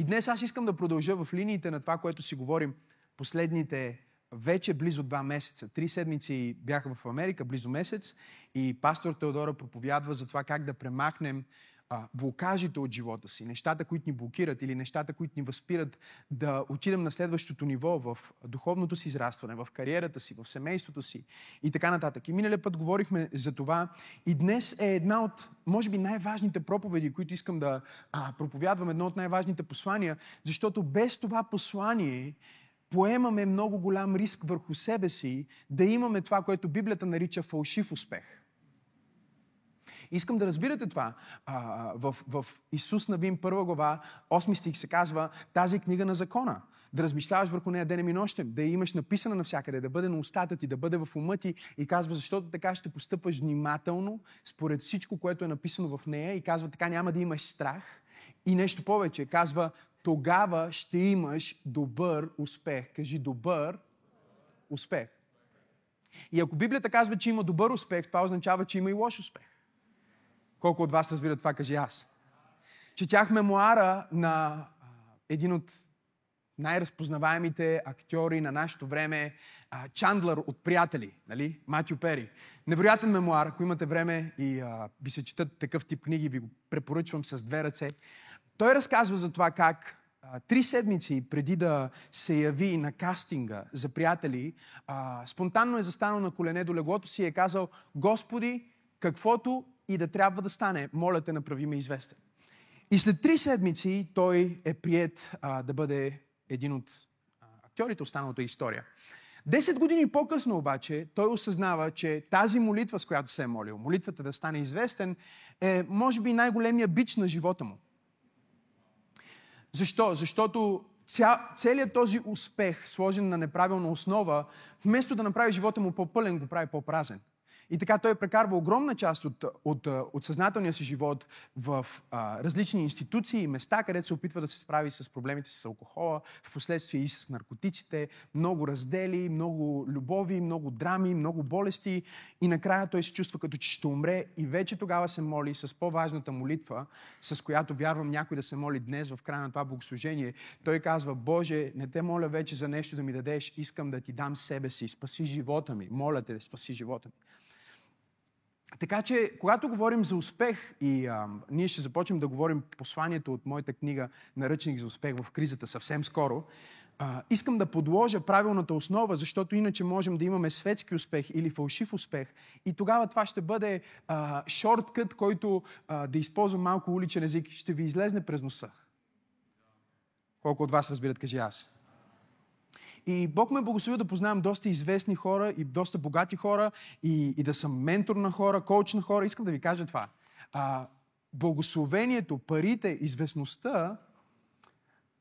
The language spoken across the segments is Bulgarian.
И днес аз искам да продължа в линиите на това, което си говорим последните вече близо два месеца. Три седмици бяха в Америка, близо месец, и пастор Теодора проповядва за това как да премахнем а, блокажите от живота си, нещата, които ни блокират или нещата, които ни възпират да отидем на следващото ниво в духовното си израстване, в кариерата си, в семейството си и така нататък. И миналия път говорихме за това и днес е една от, може би, най-важните проповеди, които искам да а, проповядвам, едно от най-важните послания, защото без това послание поемаме много голям риск върху себе си да имаме това, което Библията нарича фалшив успех. Искам да разбирате това. А, в, в Исус Навин, първа глава, 8 стих се казва тази книга на закона. Да размишляваш върху нея денем и нощем, да я имаш написана навсякъде, да бъде на устата ти, да бъде в ума ти и казва, защото така ще постъпваш внимателно според всичко, което е написано в нея и казва, така няма да имаш страх. И нещо повече, казва, тогава ще имаш добър успех. Кажи добър успех. И ако Библията казва, че има добър успех, това означава, че има и лош успех. Колко от вас разбират това, кажи аз. Четях мемуара на един от най-разпознаваемите актьори на нашето време, Чандлър от Приятели, нали? Матю Пери. Невероятен мемуар, ако имате време и а, ви се четат такъв тип книги, ви го препоръчвам с две ръце. Той разказва за това как а, три седмици преди да се яви на кастинга за приятели, а, спонтанно е застанал на колене до леглото си и е казал, Господи, каквото и да трябва да стане, моля те, направи ме известен. И след три седмици той е прият а, да бъде един от а, актьорите останалата история. Десет години по-късно обаче той осъзнава, че тази молитва, с която се е молил, молитвата да стане известен, е може би най-големия бич на живота му. Защо? Защото ця, целият този успех, сложен на неправилна основа, вместо да направи живота му по-пълен, го прави по-празен. И така той прекарва огромна част от, от, от съзнателния си живот в а, различни институции и места, където се опитва да се справи с проблемите с алкохола, в последствие и с наркотиците, много раздели, много любови, много драми, много болести. И накрая той се чувства като че ще умре. И вече тогава се моли с по-важната молитва, с която вярвам някой да се моли днес в края на това богослужение. Той казва, Боже, не те моля вече за нещо да ми дадеш, искам да ти дам себе си, спаси живота ми, моля те спаси живота ми. Така че, когато говорим за успех и а, ние ще започнем да говорим посланието от моята книга Наръчник за успех в кризата съвсем скоро, а, искам да подложа правилната основа, защото иначе можем да имаме светски успех или фалшив успех. И тогава това ще бъде а, шорткът, който а, да използвам малко уличен език, ще ви излезне през носа. Колко от вас разбират, кажи аз. И Бог ме благослови да познавам доста известни хора и доста богати хора и, и да съм ментор на хора, коуч на хора. Искам да ви кажа това. А, благословението, парите, известността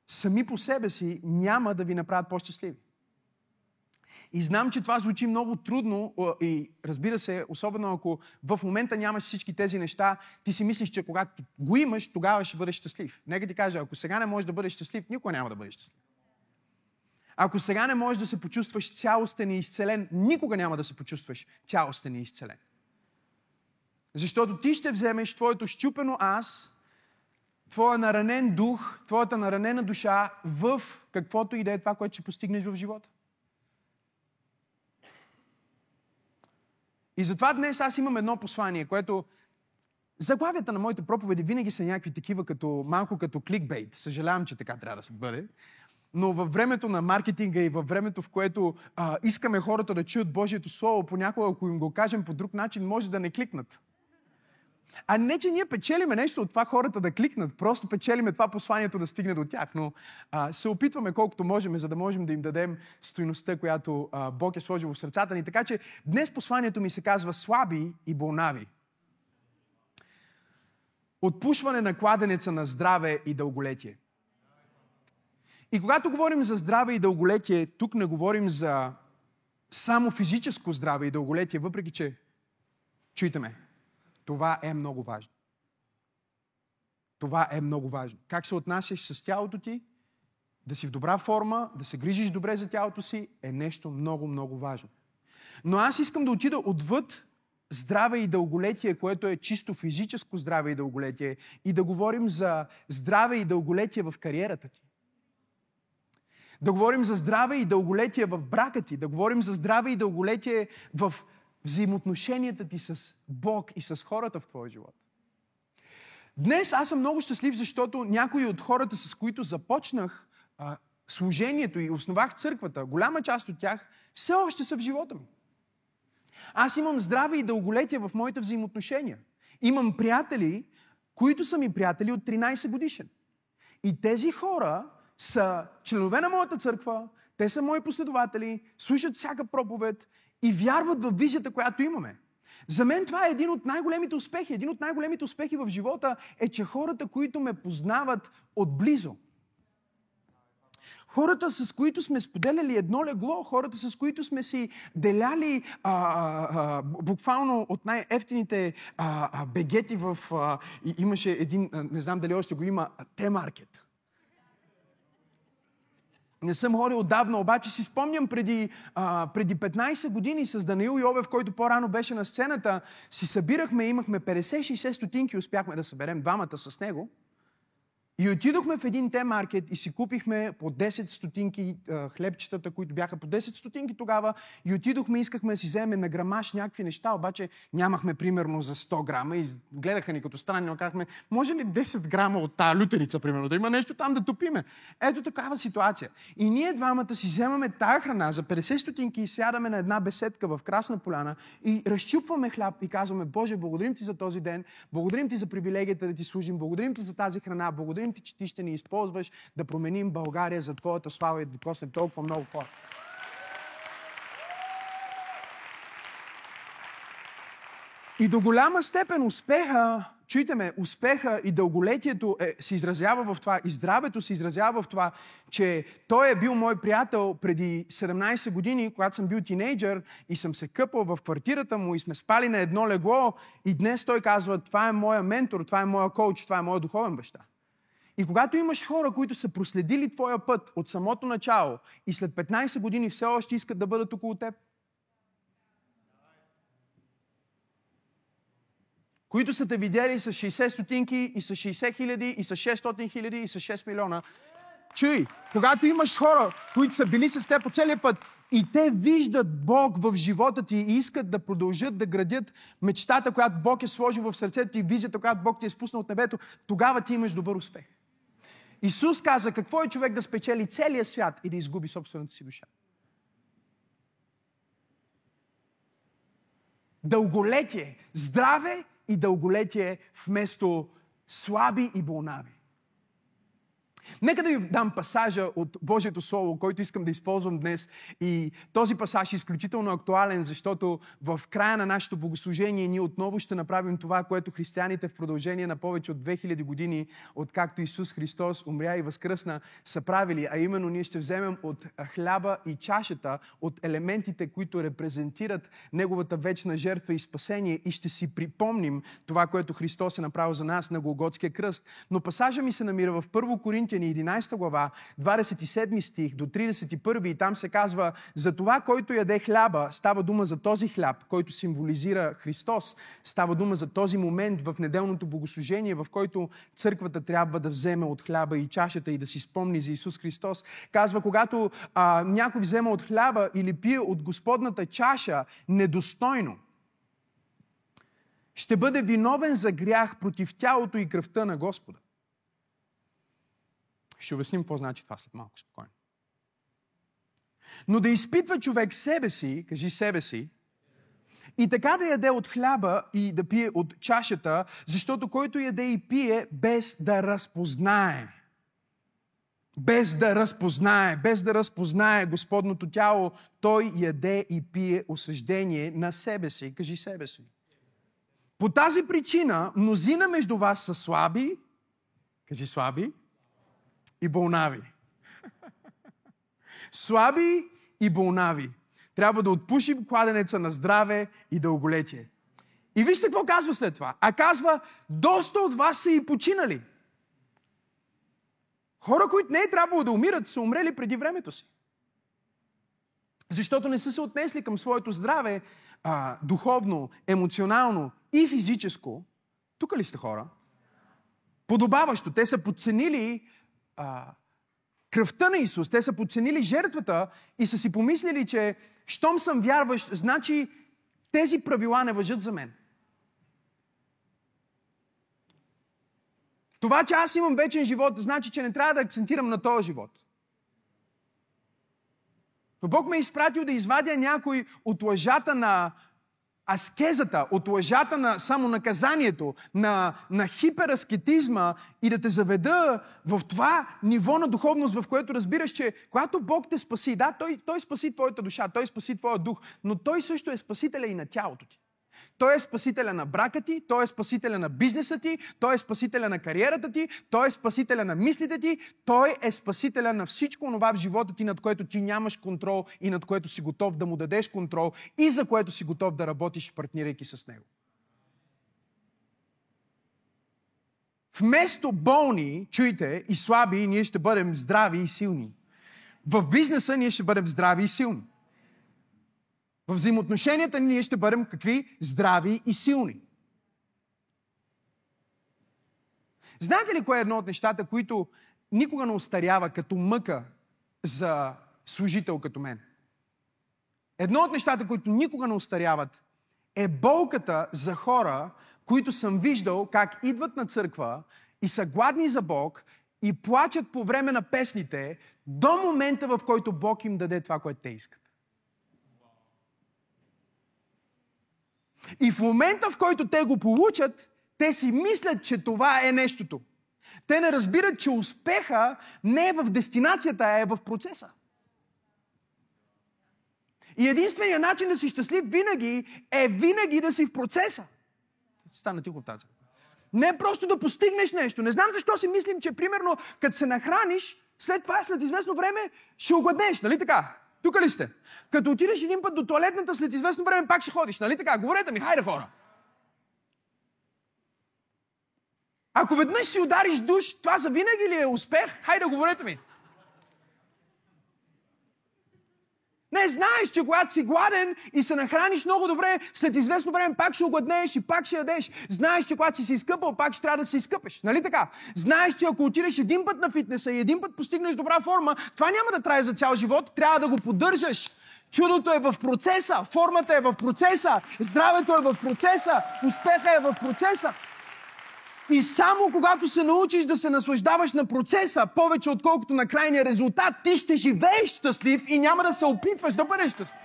сами по себе си няма да ви направят по-щастливи. И знам, че това звучи много трудно и разбира се, особено ако в момента нямаш всички тези неща, ти си мислиш, че когато го имаш, тогава ще бъдеш щастлив. Нека ти кажа, ако сега не можеш да бъдеш щастлив, никога няма да бъдеш щастлив. Ако сега не можеш да се почувстваш цялостен и изцелен, никога няма да се почувстваш цялостен и изцелен. Защото ти ще вземеш твоето щупено аз, твоя наранен дух, твоята наранена душа в каквото и да е това, което ще постигнеш в живота. И затова днес аз имам едно послание, което заглавията на моите проповеди винаги са някакви такива, като, малко като кликбейт. Съжалявам, че така трябва да се бъде. Но във времето на маркетинга и във времето, в което а, искаме хората да чуят Божието Слово, понякога, ако им го кажем по друг начин, може да не кликнат. А не, че ние печелиме нещо от това хората да кликнат, просто печелиме това посланието да стигне до тях, но а, се опитваме колкото можем, за да можем да им дадем стоиността, която а, Бог е сложил в сърцата ни. Така че днес посланието ми се казва слаби и болнави. Отпушване на кладенеца на здраве и дълголетие. И когато говорим за здраве и дълголетие, тук не говорим за само физическо здраве и дълголетие, въпреки че, чуйте ме, това е много важно. Това е много важно. Как се отнасяш с тялото ти, да си в добра форма, да се грижиш добре за тялото си, е нещо много, много важно. Но аз искам да отида отвъд здраве и дълголетие, което е чисто физическо здраве и дълголетие, и да говорим за здраве и дълголетие в кариерата ти. Да говорим за здраве и дълголетие в брака ти, да говорим за здраве и дълголетие в взаимоотношенията ти с Бог и с хората в твоя живот. Днес аз съм много щастлив, защото някои от хората, с които започнах а, служението и основах църквата, голяма част от тях все още са в живота ми. Аз имам здраве и дълголетие в моите взаимоотношения. Имам приятели, които са ми приятели от 13 годишен. И тези хора са членове на моята църква, те са мои последователи, слушат всяка проповед и вярват в визията, която имаме. За мен това е един от най-големите успехи. Един от най-големите успехи в живота е, че хората, които ме познават отблизо, хората, с които сме споделяли едно легло, хората, с които сме си деляли а, а, буквално от най-ефтините а, а, бегети в... А, и имаше един, а, не знам дали още го има, Те-маркет. Не съм ходил отдавна, обаче си спомням преди, а, преди 15 години с Даниил Йовев, който по-рано беше на сцената, си събирахме, имахме 50-60 стотинки, успяхме да съберем двамата с него. И отидохме в един те-маркет и си купихме по 10 стотинки хлебчетата, които бяха по 10 стотинки тогава. И отидохме, искахме да си вземем на грамаш някакви неща, обаче нямахме примерно за 100 грама. И гледаха ни като странни, но казахме, може ли 10 грама от тази лютеница, примерно, да има нещо там да топиме? Ето такава ситуация. И ние двамата си вземаме тая храна за 50 стотинки и сядаме на една беседка в Красна поляна и разчупваме хляб и казваме, Боже, благодарим ти за този ден, благодарим ти за привилегията да ти служим, благодарим ти за тази храна, благодарим благодарим ти, че ти ще ни използваш да променим България за Твоята слава и да докоснем толкова много хора. И до голяма степен успеха, чуйте успеха и дълголетието е, се изразява в това, и здравето се изразява в това, че той е бил мой приятел преди 17 години, когато съм бил тинейджър и съм се къпал в квартирата му и сме спали на едно легло и днес той казва, това е моя ментор, това е моя коуч, това е моя духовен баща. И когато имаш хора, които са проследили твоя път от самото начало и след 15 години все още искат да бъдат около теб, които са те видели с 60 стотинки и с 60 хиляди и с 600 хиляди и с 6 милиона. Чуй, когато имаш хора, които са били с теб по целия път и те виждат Бог в живота ти и искат да продължат да градят мечтата, която Бог е сложил в сърцето ти, визията, която Бог ти е спуснал от небето, тогава ти имаш добър успех. Исус каза, какво е човек да спечели целия свят и да изгуби собствената си душа? Дълголетие, здраве и дълголетие вместо слаби и болнави. Нека да ви дам пасажа от Божието Слово, който искам да използвам днес. И този пасаж е изключително актуален, защото в края на нашето богослужение ние отново ще направим това, което християните в продължение на повече от 2000 години, откакто Исус Христос умря и възкръсна, са правили. А именно ние ще вземем от хляба и чашата, от елементите, които репрезентират Неговата вечна жертва и спасение и ще си припомним това, което Христос е направил за нас на Голготския кръст. Но пасажа ми се намира в 1 Коринтия Коринтияни 11 глава, 27 стих до 31 и там се казва за това, който яде хляба, става дума за този хляб, който символизира Христос. Става дума за този момент в неделното богослужение, в който църквата трябва да вземе от хляба и чашата и да си спомни за Исус Христос. Казва, когато а, някой взема от хляба или пие от Господната чаша недостойно, ще бъде виновен за грях против тялото и кръвта на Господа. Ще обясним какво значи това след малко спокойно. Но да изпитва човек себе си, кажи себе си, и така да яде от хляба и да пие от чашата, защото който яде и пие без да разпознае. Без да разпознае, без да разпознае Господното тяло, той яде и пие осъждение на себе си. Кажи себе си. По тази причина мнозина между вас са слаби, кажи слаби, и болнави. Слаби и болнави. Трябва да отпушим кладенеца на здраве и дълголетие. И вижте какво казва след това. А казва, доста от вас са и починали. Хора, които не е трябвало да умират, са умрели преди времето си. Защото не са се отнесли към своето здраве а, духовно, емоционално и физическо. Тук ли сте хора? Подобаващо. Те са подценили а, кръвта на Исус, те са подценили жертвата и са си помислили, че щом съм вярващ, значи тези правила не въжат за мен. Това, че аз имам вечен живот, значи, че не трябва да акцентирам на този живот. Но Бог ме е изпратил да извадя някой от лъжата на аскезата, от лъжата на самонаказанието, на, на хипераскетизма и да те заведа в това ниво на духовност, в което разбираш, че когато Бог те спаси, да, Той, той спаси твоята душа, Той спаси твоя дух, но Той също е спасителя и на тялото ти. Той е спасителя на брака ти, Той е спасителя на бизнеса ти, Той е спасителя на кариерата ти, Той е спасителя на мислите ти, Той е спасителя на всичко това в живота ти, над което ти нямаш контрол и над което си готов да му дадеш контрол и за което си готов да работиш, партнирайки с Него. Вместо болни, чуйте, и слаби, ние ще бъдем здрави и силни. В бизнеса ние ще бъдем здрави и силни. В взаимоотношенията ни ние ще бъдем какви? Здрави и силни. Знаете ли кое е едно от нещата, които никога не устарява като мъка за служител като мен? Едно от нещата, които никога не устаряват, е болката за хора, които съм виждал как идват на църква и са гладни за Бог и плачат по време на песните до момента, в който Бог им даде това, което те искат. И в момента, в който те го получат, те си мислят, че това е нещото. Те не разбират, че успеха не е в дестинацията, а е в процеса. И единственият начин да си щастлив винаги е винаги да си в процеса. Стана тихо в тази. Не просто да постигнеш нещо. Не знам защо си мислим, че примерно като се нахраниш, след това, след известно време, ще огладнеш. Нали така? Тук ли сте? Като отидеш един път до туалетната, след известно време пак ще ходиш. Нали така? Говорете ми, хайде хора. Ако веднъж си удариш душ, това за винаги ли е успех? Хайде, говорете ми. Не, знаеш, че когато си гладен и се нахраниш много добре, след известно време пак ще огладнееш и пак ще ядеш. Знаеш, че когато си се изкъпал, пак ще трябва да се изкъпеш. Нали така? Знаеш, че ако отидеш един път на фитнеса и един път постигнеш добра форма, това няма да трае за цял живот, трябва да го поддържаш. Чудото е в процеса, формата е в процеса, здравето е в процеса, успеха е в процеса. И само когато се научиш да се наслаждаваш на процеса, повече отколкото на крайния резултат, ти ще живееш щастлив и няма да се опитваш да бъдеш щастлив.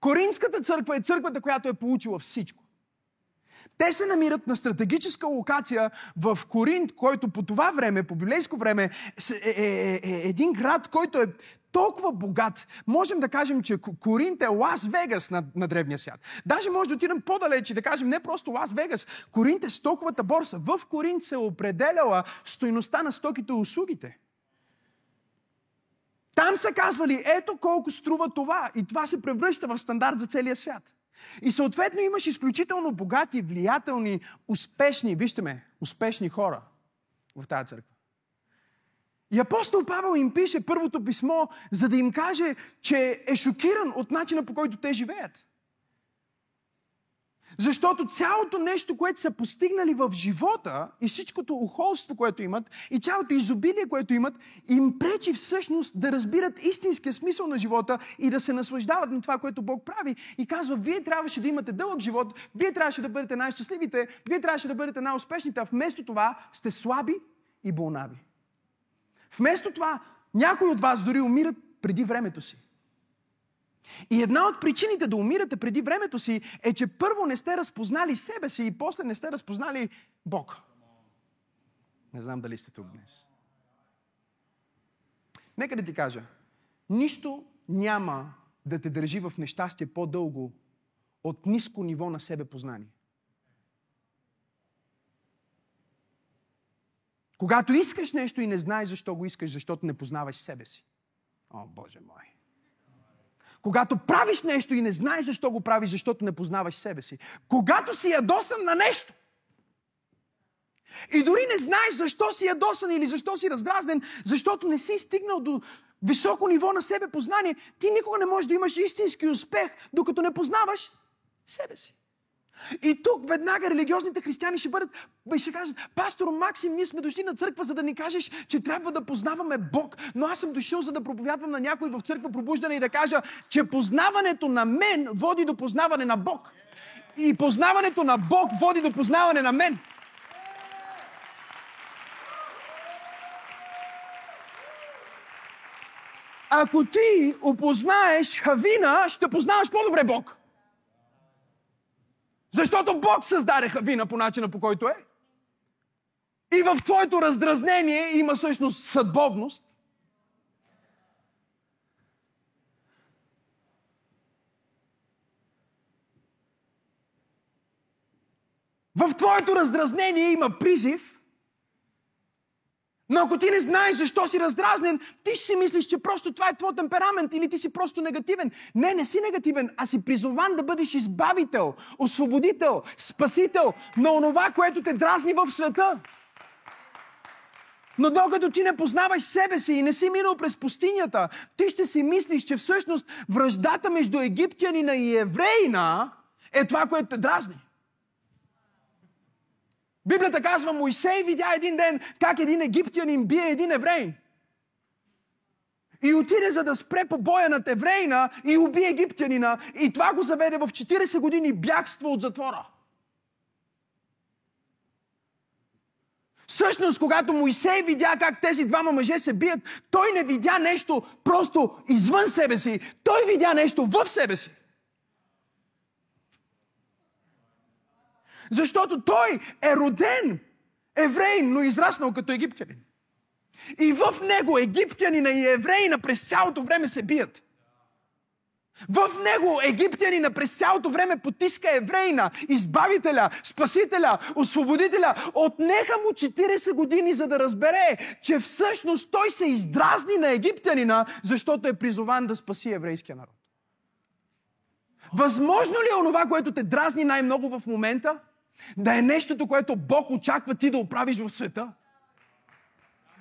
Коринската църква е църквата, която е получила всичко. Те се намират на стратегическа локация в Коринт, който по това време, по библейско време, е, е, е, е един град, който е толкова богат. Можем да кажем, че Коринт е Лас Вегас на, на древния свят. Даже може да отидем по-далеч и да кажем не просто Лас Вегас. Коринт е стоковата борса. В Коринт се е определяла стойността на стоките и услугите. Там са казвали, ето колко струва това. И това се превръща в стандарт за целия свят. И съответно имаш изключително богати, влиятелни, успешни, вижте ме, успешни хора в тази църква. И апостол Павел им пише първото писмо, за да им каже, че е шокиран от начина по който те живеят. Защото цялото нещо, което са постигнали в живота и всичкото ухолство, което имат, и цялото изобилие, което имат, им пречи всъщност да разбират истинския смисъл на живота и да се наслаждават на това, което Бог прави. И казва, вие трябваше да имате дълъг живот, вие трябваше да бъдете най-щастливите, вие трябваше да бъдете най-успешните, а вместо това сте слаби и болнави. Вместо това, някои от вас дори умират преди времето си. И една от причините да умирате преди времето си е, че първо не сте разпознали себе си и после не сте разпознали Бог. Не знам дали сте тук днес. Нека да ти кажа, нищо няма да те държи в нещастие по-дълго от ниско ниво на себе познание. Когато искаш нещо и не знаеш защо го искаш, защото не познаваш себе си. О, Боже мой! Когато правиш нещо и не знаеш защо го правиш, защото не познаваш себе си. Когато си ядосан на нещо. И дори не знаеш защо си ядосан или защо си раздразнен, защото не си стигнал до високо ниво на себе познание, ти никога не можеш да имаш истински успех, докато не познаваш себе си. И тук веднага религиозните християни ще бъдат и ще кажат, пастор Максим, ние сме дошли на църква, за да ни кажеш, че трябва да познаваме Бог. Но аз съм дошъл, за да проповядвам на някой в църква пробуждане и да кажа, че познаването на мен води до познаване на Бог. И познаването на Бог води до познаване на мен. Ако ти опознаеш Хавина, ще познаваш по-добре Бог. Защото Бог създаде Хавина по начина по който е. И в твоето раздразнение има всъщност съдбовност. В твоето раздразнение има призив – но ако ти не знаеш защо си раздразнен, ти ще си мислиш, че просто това е твой темперамент или ти си просто негативен. Не, не си негативен, а си призован да бъдеш избавител, освободител, спасител на онова, което те дразни в света. Но докато ти не познаваш себе си и не си минал през пустинята, ти ще си мислиш, че всъщност връждата между египтянина и еврейна е това, което те дразни. Библията казва, Моисей видя един ден как един египтянин бие един еврей. И отиде за да спре по боя над еврейна и уби египтянина. И това го заведе в 40 години бягство от затвора. Всъщност, когато Моисей видя как тези двама мъже се бият, той не видя нещо просто извън себе си. Той видя нещо в себе си. Защото той е роден еврейн, но израснал като египтянин. И в него египтянина и еврейна през цялото време се бият. В него египтянина през цялото време потиска еврейна, избавителя, спасителя, освободителя. Отнеха му 40 години, за да разбере, че всъщност той се издразни на египтянина, защото е призован да спаси еврейския народ. Възможно ли е онова, което те дразни най-много в момента? Да е нещото, което Бог очаква ти да оправиш в света?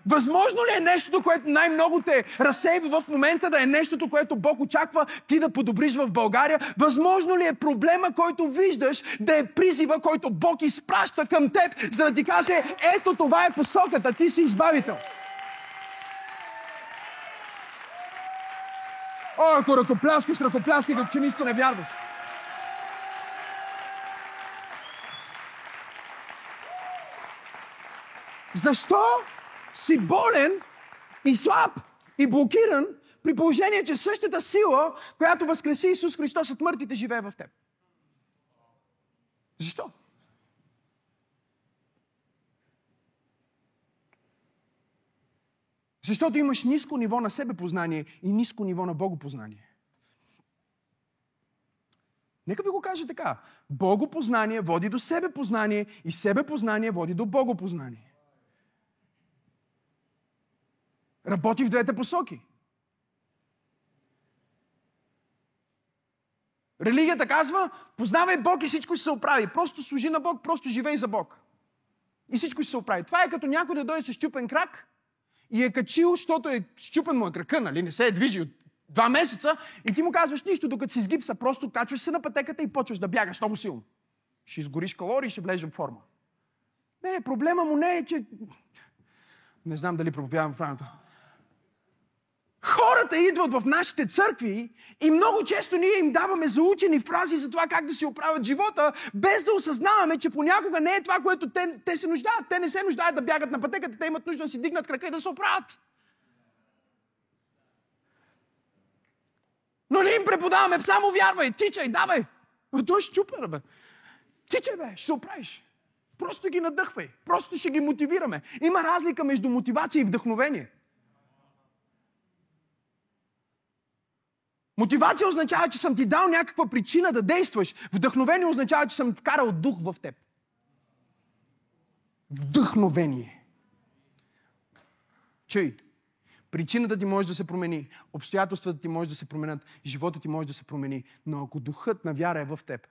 Възможно ли е нещото, което най-много те разсейва в момента, да е нещото, което Бог очаква ти да подобриш в България? Възможно ли е проблема, който виждаш, да е призива, който Бог изпраща към теб, за да ти каже, ето това е посоката, ти си избавител? О, ако ръкопляскаш, ръкопляскай, като че не вярваш. Защо си болен и слаб и блокиран, при положение, че същата сила, която възкреси Исус Христос от мъртвите, живее в теб? Защо? Защото имаш ниско ниво на себепознание и ниско ниво на богопознание. Нека ви го кажа така. Богопознание води до себепознание и себепознание води до богопознание. Работи в двете посоки. Религията казва, познавай Бог и всичко ще се оправи. Просто служи на Бог, просто живей за Бог. И всичко ще се оправи. Това е като някой да дойде с щупен крак и е качил, защото е щупен му е крака, нали? Не се е движи от два месеца и ти му казваш нищо, докато си с гипса, просто качваш се на пътеката и почваш да бягаш много силно. Ще изгориш калории ще влезеш в форма. Не, проблема му не е, че... Не знам дали проповядвам правилното. Хората идват в нашите църкви и много често ние им даваме заучени фрази за това как да си оправят живота, без да осъзнаваме, че понякога не е това, което те, те се нуждаят. Те не се нуждаят да бягат на пътеката, те имат нужда да си дигнат крака и да се оправят. Но не им преподаваме, само вярвай, тичай, давай. Но той ще чупа, бе. Тичай, бе, ще се оправиш. Просто ги надъхвай. Просто ще ги мотивираме. Има разлика между мотивация и вдъхновение. Мотивация означава, че съм ти дал някаква причина да действаш. Вдъхновение означава, че съм вкарал дух в теб. Вдъхновение. Чуй, причината ти може да се промени, обстоятелствата ти може да се променят, живота ти може да се промени, но ако духът на вяра е в теб,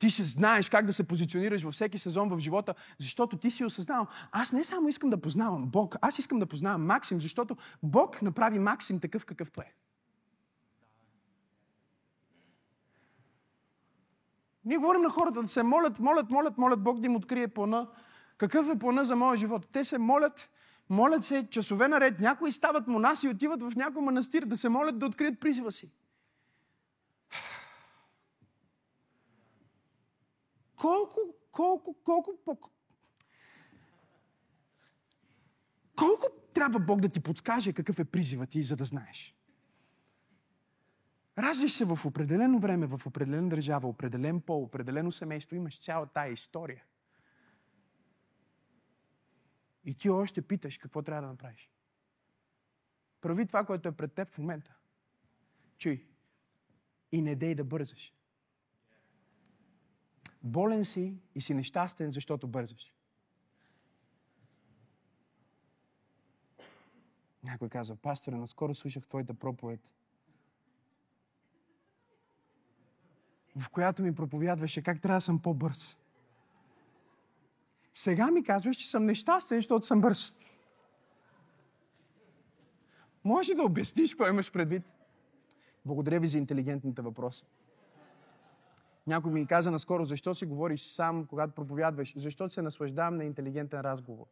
Ти ще знаеш как да се позиционираш във всеки сезон в живота, защото ти си осъзнал. Аз не само искам да познавам Бог, аз искам да познавам Максим, защото Бог направи Максим такъв какъвто е. Ние говорим на хората да се молят, молят, молят, молят Бог да им открие плана. Какъв е плана за моя живот? Те се молят, молят се часове наред. Някои стават монаси и отиват в някой манастир да се молят да открият призива си. Колко, колко, колко, колко, колко трябва Бог да ти подскаже какъв е призива ти, за да знаеш? Раждаш се в определено време, в определена държава, определен пол, определено семейство, имаш цяла тая история. И ти още питаш какво трябва да направиш. Прави това, което е пред теб в момента. Чуй. И не дей да бързаш. Болен си и си нещастен, защото бързаш. Някой казва, пасторе, наскоро слушах твоята проповед. в която ми проповядваше как трябва да съм по-бърз. Сега ми казваш, че съм нещастен, защото съм бърз. Може да обясниш какво имаш предвид? Благодаря ви за интелигентните въпроси. Някой ми каза наскоро, защо си говориш сам, когато проповядваш? Защото се наслаждавам на интелигентен разговор.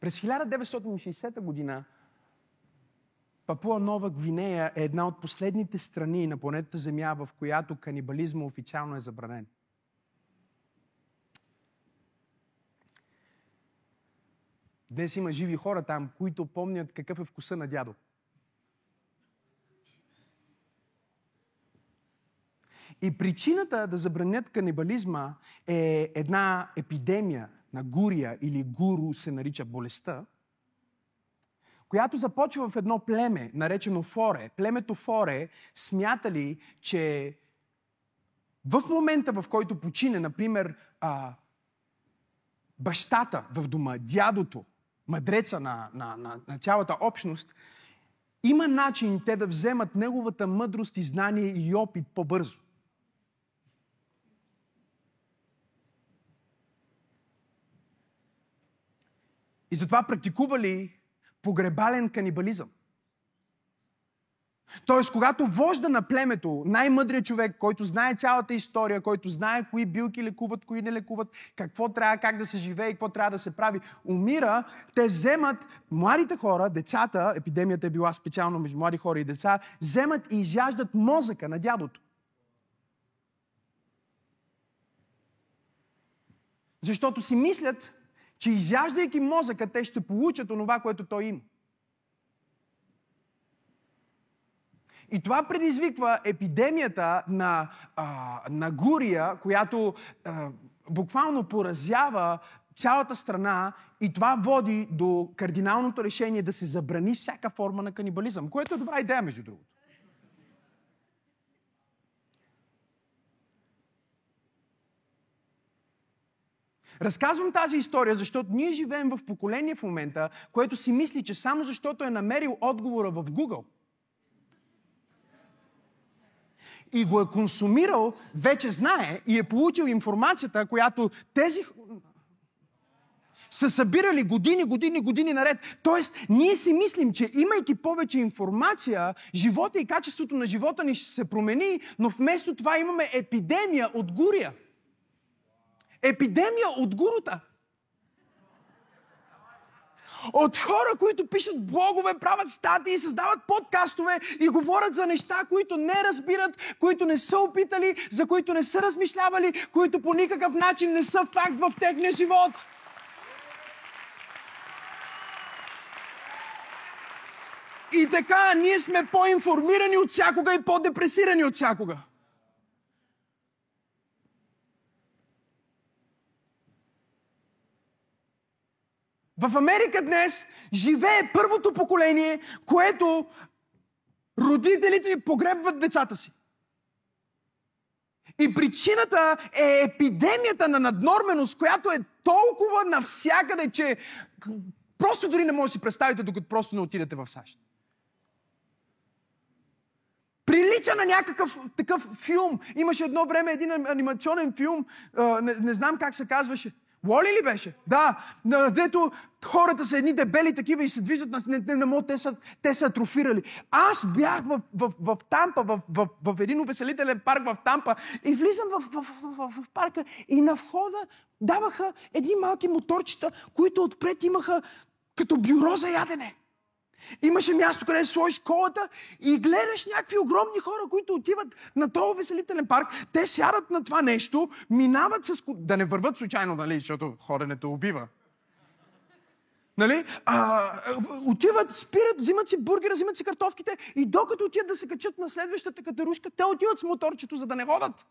През 1960 година Папуа Нова Гвинея е една от последните страни на планетата Земя, в която канибализма официално е забранен. Днес има живи хора там, които помнят какъв е вкуса на дядо. И причината да забранят канибализма е една епидемия, на Гурия или Гуру се нарича болестта, която започва в едно племе, наречено Форе. Племето Форе смятали, че в момента, в който почине, например, а, бащата в дома, дядото, мъдреца на, на, на, на цялата общност, има начин те да вземат неговата мъдрост и знание и опит по-бързо. И затова практикували погребален канибализъм. Тоест, когато вожда на племето, най-мъдрият човек, който знае цялата история, който знае кои билки лекуват, кои не лекуват, какво трябва, как да се живее и какво трябва да се прави, умира, те вземат младите хора, децата, епидемията е била специално между млади хора и деца, вземат и изяждат мозъка на дядото. Защото си мислят, че изяждайки мозъка, те ще получат онова, което той има. И това предизвиква епидемията на, а, на Гурия, която а, буквално поразява цялата страна и това води до кардиналното решение да се забрани всяка форма на канибализъм, което е добра идея, между другото. Разказвам тази история, защото ние живеем в поколение в момента, което си мисли, че само защото е намерил отговора в Google и го е консумирал, вече знае и е получил информацията, която тези са събирали години, години, години наред. Тоест, ние си мислим, че имайки повече информация, живота и качеството на живота ни ще се промени, но вместо това имаме епидемия от гурия – епидемия от гурута. От хора, които пишат блогове, правят статии, създават подкастове и говорят за неща, които не разбират, които не са опитали, за които не са размишлявали, които по никакъв начин не са факт в техния живот. И така, ние сме по-информирани от всякога и по-депресирани от всякога. В Америка днес живее първото поколение, което родителите погребват децата си. И причината е епидемията на наднорменост, която е толкова навсякъде, че просто дори не може да си представите, докато просто не отидете в САЩ. Прилича на някакъв такъв филм. Имаше едно време един анимационен филм, не, не знам как се казваше. Уоли ли беше? Да, дето хората са едни дебели такива и се движат, не, не, не могат, те са, те са атрофирали. Аз бях в, в, в Тампа, в, в, в един увеселителен парк в Тампа и влизам в, в, в, в, в парка и на входа даваха едни малки моторчета, които отпред имаха като бюро за ядене. Имаше място, къде сложиш колата и гледаш някакви огромни хора, които отиват на този веселителен парк. Те сядат на това нещо, минават с... Да не върват случайно, нали, защото ходенето убива. Нали? А, отиват, спират, взимат си бургера, взимат си картофките и докато отидат да се качат на следващата катерушка, те отиват с моторчето, за да не ходят.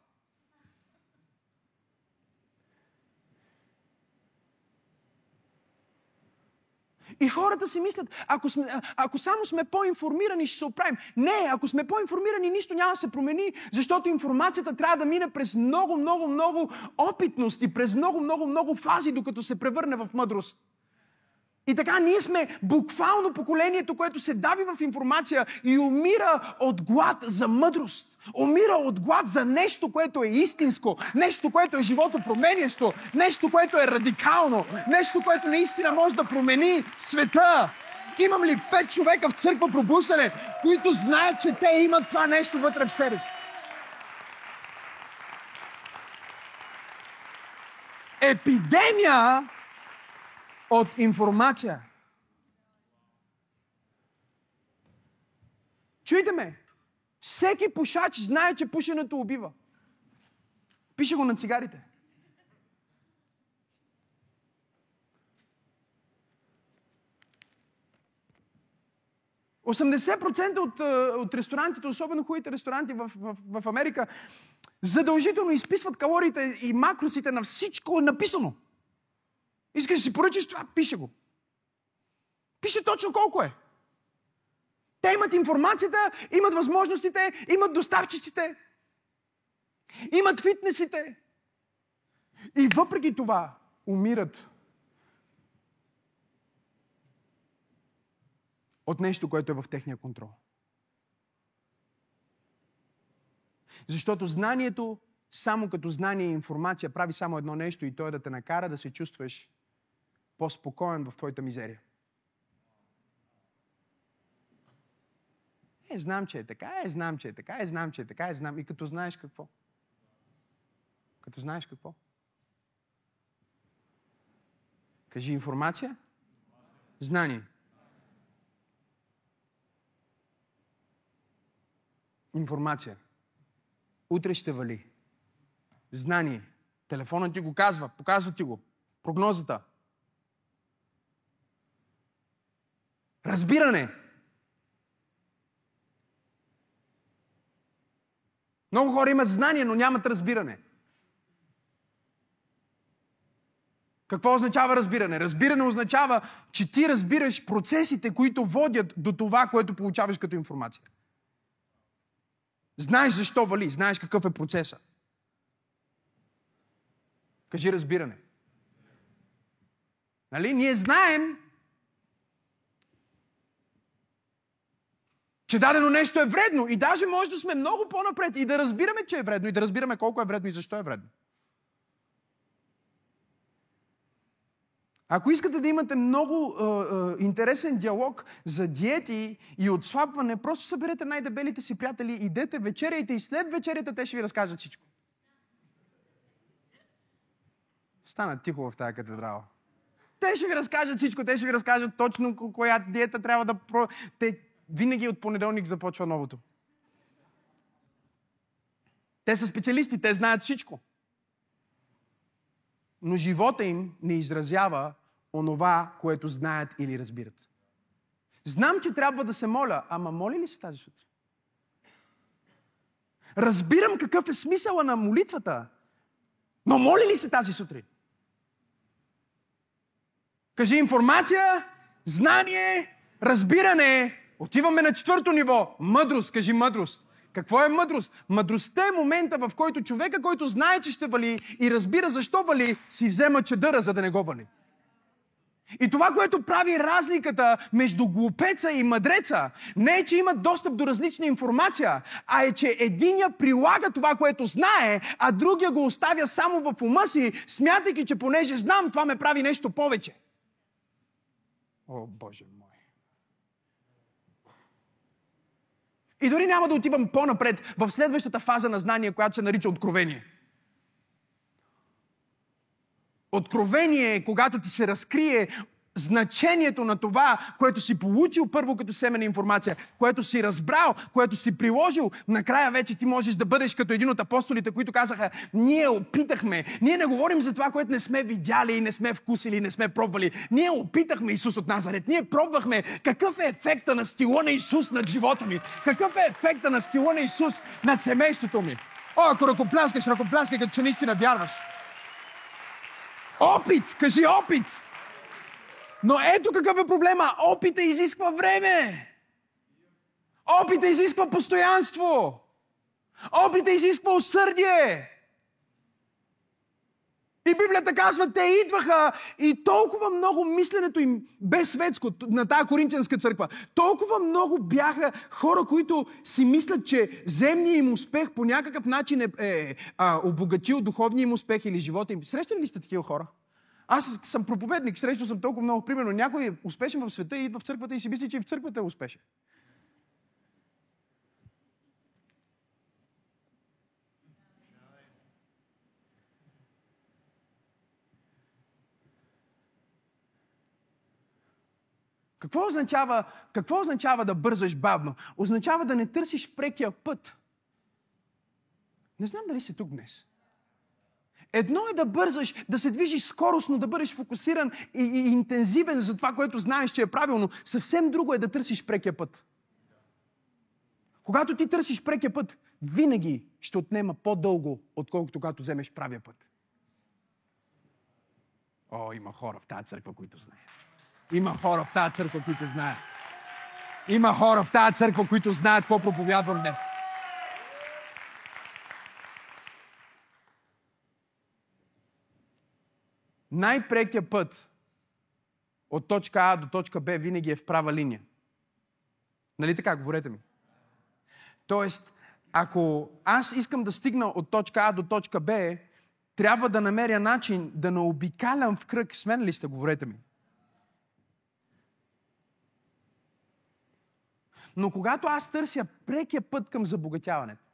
И хората си мислят, ако, сме, ако само сме по-информирани, ще се оправим. Не, ако сме по-информирани, нищо няма да се промени, защото информацията трябва да мине през много, много, много опитност и през много, много, много фази, докато се превърне в мъдрост. И така ние сме буквално поколението, което се дави в информация и умира от глад за мъдрост. Умира от глад за нещо, което е истинско, нещо, което е живото променящо, нещо, което е радикално, нещо, което наистина може да промени света. Имам ли пет човека в църква пробуждане, които знаят, че те имат това нещо вътре в себе си? Епидемия от информация. Чуйте ме! Всеки пушач знае, че пушенето убива. Пише го на цигарите. процента от, от ресторантите, особено хубавите ресторанти в, в, в Америка, задължително изписват калориите и макросите на всичко написано. Искаш да си поръчиш това, пише го. Пише точно колко е. Те имат информацията, имат възможностите, имат доставчиците, имат фитнесите. И въпреки това умират от нещо, което е в техния контрол. Защото знанието, само като знание и информация, прави само едно нещо и то е да те накара да се чувстваш по-спокоен в твоята мизерия. Е, знам, че е така, е, знам, че е така, е, знам, че е така, е, знам. И като знаеш какво? Като знаеш какво? Кажи информация, знание. Информация. Утре ще вали. Знание. Телефонът ти го казва, показва ти го. Прогнозата. Разбиране. Много хора имат знание, но нямат разбиране. Какво означава разбиране? Разбиране означава, че ти разбираш процесите, които водят до това, което получаваш като информация. Знаеш защо вали, знаеш какъв е процеса. Кажи разбиране. Нали? Ние знаем че дадено нещо е вредно. И даже може да сме много по-напред и да разбираме, че е вредно, и да разбираме колко е вредно и защо е вредно. Ако искате да имате много е, е, интересен диалог за диети и отслабване, просто съберете най-дебелите си приятели, идете, вечеряйте и след вечерята те ще ви разкажат всичко. Стана тихо в тази катедрала. Те ще ви разкажат всичко, те ще ви разкажат точно коя диета трябва да... Те, винаги от понеделник започва новото. Те са специалисти, те знаят всичко. Но живота им не изразява онова, което знаят или разбират. Знам, че трябва да се моля, ама моли ли се тази сутрин? Разбирам какъв е смисъла на молитвата, но моли ли се тази сутрин? Кажи информация, знание, разбиране, Отиваме на четвърто ниво. Мъдрост, кажи мъдрост. Какво е мъдрост? Мъдростта е момента, в който човека, който знае, че ще вали и разбира защо вали, си взема чадъра, за да не го вали. И това, което прави разликата между глупеца и мъдреца, не е, че имат достъп до различна информация, а е, че единия прилага това, което знае, а другия го оставя само в ума си, смятайки, че понеже знам, това ме прави нещо повече. О, Боже мой! И дори няма да отивам по-напред в следващата фаза на знание, която се нарича откровение – Откровение е когато ти се разкрие значението на това, което си получил първо като семена информация, което си разбрал, което си приложил, накрая вече ти можеш да бъдеш като един от апостолите, които казаха, ние опитахме, ние не говорим за това, което не сме видяли и не сме вкусили, не сме пробвали. Ние опитахме Исус от Назарет. Ние пробвахме какъв е ефекта на стила на Исус над живота ми. Какъв е ефекта на стила на Исус над семейството ми. О, ако ръкопляскаш, ръкопляскай, като че наистина вярваш. Опит! Кажи опит! Но ето какъв е проблема. Опита изисква време. Опита изисква постоянство. Опита изисква усърдие. И Библията казва, те идваха и толкова много мисленето им бе светско на тази Коринтианска църква. Толкова много бяха хора, които си мислят, че земният им успех по някакъв начин е, е а, обогатил духовния им успех или живота им. Срещали ли сте такива хора? Аз съм проповедник, срещал съм толкова много. Примерно, някой е успешен в света и идва в църквата и си мисли, че и в църквата е успешен. Какво означава, какво означава да бързаш бавно? Означава да не търсиш прекия път. Не знам дали си тук днес. Едно е да бързаш, да се движиш скоростно, да бъдеш фокусиран и, и интензивен за това, което знаеш, че е правилно. Съвсем друго е да търсиш прекия път. Когато ти търсиш прекия път, винаги ще отнема по-дълго, отколкото когато вземеш правия път. О, има хора в тази църква, които знаят. Има хора в тази църква, които знаят. Има хора в тази църква, които знаят какво проповядвам днес. Най-прекия път от точка А до точка Б винаги е в права линия. Нали така? Говорете ми. Тоест, ако аз искам да стигна от точка А до точка Б, трябва да намеря начин да не обикалям в кръг. С мен ли сте? Говорете ми. Но когато аз търся прекия път към забогатяването,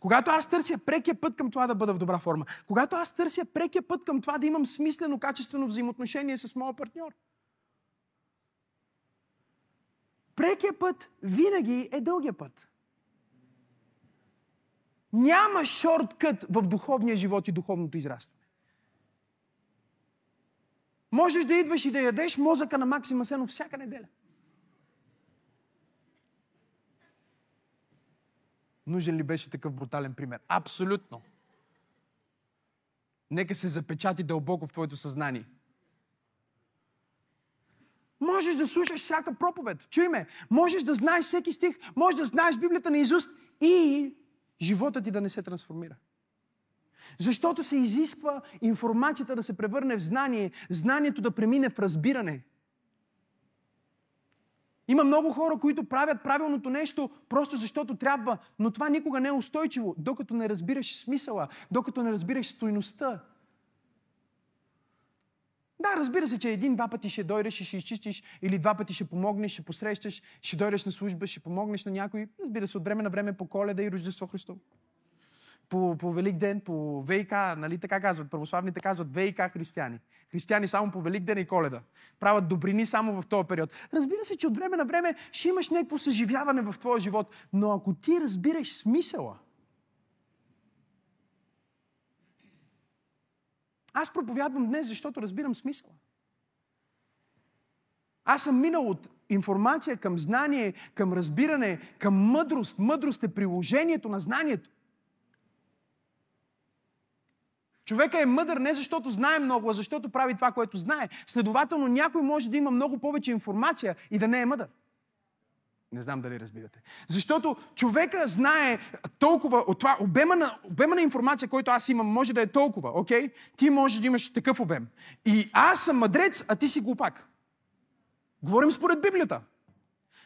когато аз търся прекия път към това да бъда в добра форма, когато аз търся прекия път към това да имам смислено, качествено взаимоотношение с моя партньор, прекия път винаги е дългия път. Няма шорткът в духовния живот и духовното израстване. Можеш да идваш и да ядеш мозъка на Максима Сенов всяка неделя. Нужен ли беше такъв брутален пример? Абсолютно. Нека се запечати дълбоко в твоето съзнание. Можеш да слушаш всяка проповед. Чуй ме. Можеш да знаеш всеки стих. Можеш да знаеш Библията на Изуст и живота ти да не се трансформира. Защото се изисква информацията да се превърне в знание, знанието да премине в разбиране. Има много хора, които правят правилното нещо просто защото трябва, но това никога не е устойчиво, докато не разбираш смисъла, докато не разбираш стойността. Да, разбира се, че един-два пъти ще дойдеш и ще изчистиш, или два пъти ще помогнеш, ще посрещаш, ще дойдеш на служба, ще помогнеш на някой. Разбира се, от време на време по коледа и Рождество Христово по, по Велик ден, по ВИК, нали така казват, православните казват ВИК християни. Християни само по Велик ден и Коледа. Правят добрини само в този период. Разбира се, че от време на време ще имаш някакво съживяване в твоя живот, но ако ти разбираш смисъла, аз проповядвам днес, защото разбирам смисъла. Аз съм минал от информация към знание, към разбиране, към мъдрост. Мъдрост е приложението на знанието. Човека е мъдър не защото знае много, а защото прави това, което знае. Следователно, някой може да има много повече информация и да не е мъдър. Не знам дали разбирате. Защото човека знае толкова от това, обема на, обема на информация, който аз имам, може да е толкова, окей? Okay? Ти можеш да имаш такъв обем. И аз съм мъдрец, а ти си глупак. Говорим според Библията.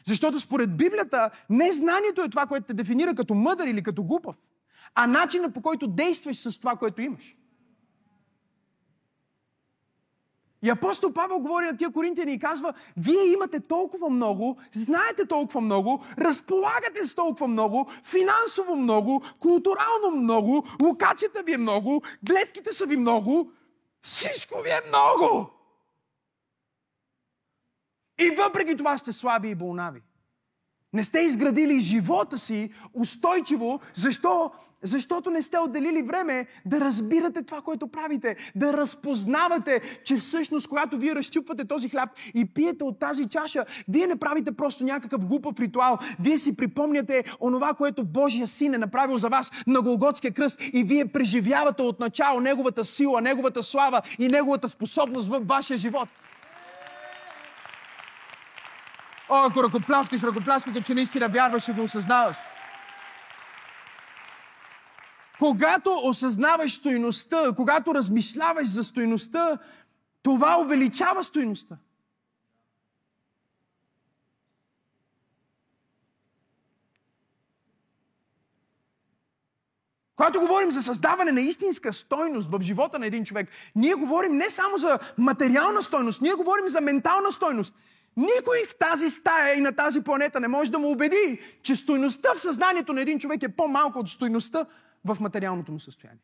Защото според Библията не знанието е това, което те дефинира като мъдър или като глупав, а начинът по който действаш с това, което имаш. И апостол Павел говори на тия коринтияни и казва, вие имате толкова много, знаете толкова много, разполагате с толкова много, финансово много, културално много, локацията ви е много, гледките са ви много, всичко ви е много. И въпреки това сте слаби и болнави. Не сте изградили живота си устойчиво. Защо? Защото не сте отделили време да разбирате това, което правите, да разпознавате, че всъщност, когато вие разчупвате този хляб и пиете от тази чаша, вие не правите просто някакъв глупав ритуал. Вие си припомняте онова, което Божия син е направил за вас на Голготския кръст и вие преживявате от начало Неговата сила, Неговата слава и Неговата способност в вашия живот. О, ако ръкопляскаш, ръкопляскаш, че наистина вярваш и го осъзнаваш. Когато осъзнаваш стойността, когато размишляваш за стойността, това увеличава стойността. Когато говорим за създаване на истинска стойност в живота на един човек, ние говорим не само за материална стойност, ние говорим за ментална стойност. Никой в тази стая и на тази планета не може да му убеди, че стойността в съзнанието на един човек е по-малка от стойността в материалното му състояние.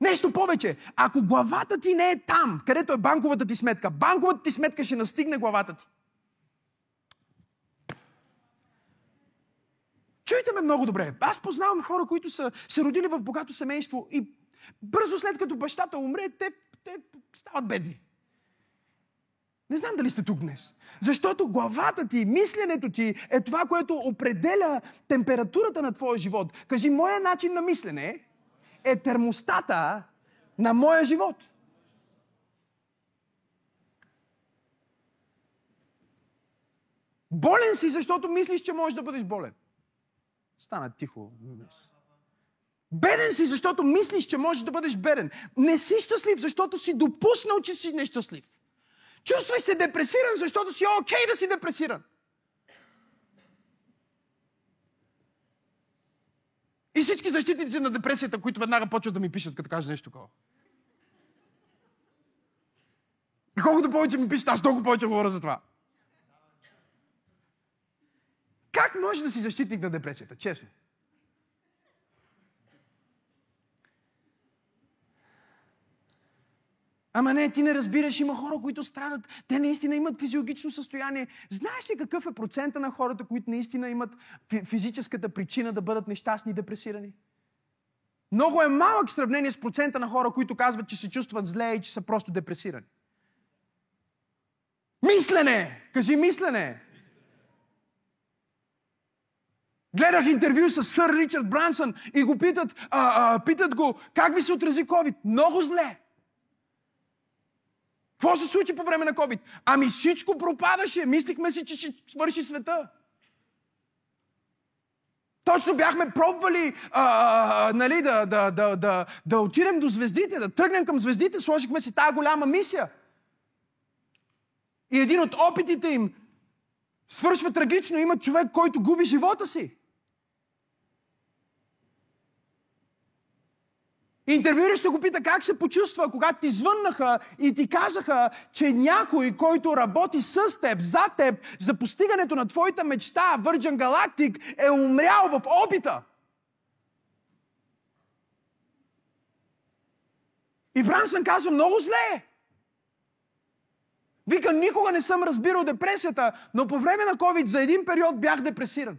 Нещо повече. Ако главата ти не е там, където е банковата ти сметка, банковата ти сметка ще настигне главата ти. Чуйте ме много добре. Аз познавам хора, които са се родили в богато семейство и бързо след като бащата умре, те, те стават бедни. Не знам дали сте тук днес. Защото главата ти, мисленето ти е това, което определя температурата на твоя живот. Кажи, моя начин на мислене е термостата на моя живот. Болен си, защото мислиш, че можеш да бъдеш болен. Стана тихо днес. Беден си, защото мислиш, че можеш да бъдеш беден. Не си щастлив, защото си допуснал, че си нещастлив. Чувствай се депресиран, защото си окей okay да си депресиран. И всички защитници на депресията, които веднага почват да ми пишат, като кажа нещо такова. И колкото повече ми пишат, аз толкова повече говоря за това. Как може да си защитник на депресията? Честно. Ама не, ти не разбираш, има хора, които страдат. Те наистина имат физиологично състояние. Знаеш ли какъв е процента на хората, които наистина имат физическата причина да бъдат нещастни и депресирани? Много е малък сравнение с процента на хора, които казват, че се чувстват зле и че са просто депресирани. Мислене! Кажи мислене! Гледах интервю с сър Ричард Брансън и го питат, а, а, питат го, как ви се отрази COVID? Много зле. Какво се случи по време на COVID? Ами всичко пропадаше. Мислихме си, че ще свърши света. Точно бяхме пробвали а, нали, да, да, да, да, да отидем до звездите, да тръгнем към звездите, сложихме си тази голяма мисия. И един от опитите им свършва трагично. Има човек, който губи живота си. Интервюиращ го пита как се почувства, когато ти звъннаха и ти казаха, че някой, който работи с теб, за теб, за постигането на твоята мечта, Virgin Galactic, е умрял в опита. И Брансън казва, много зле. Вика, никога не съм разбирал депресията, но по време на COVID за един период бях депресиран.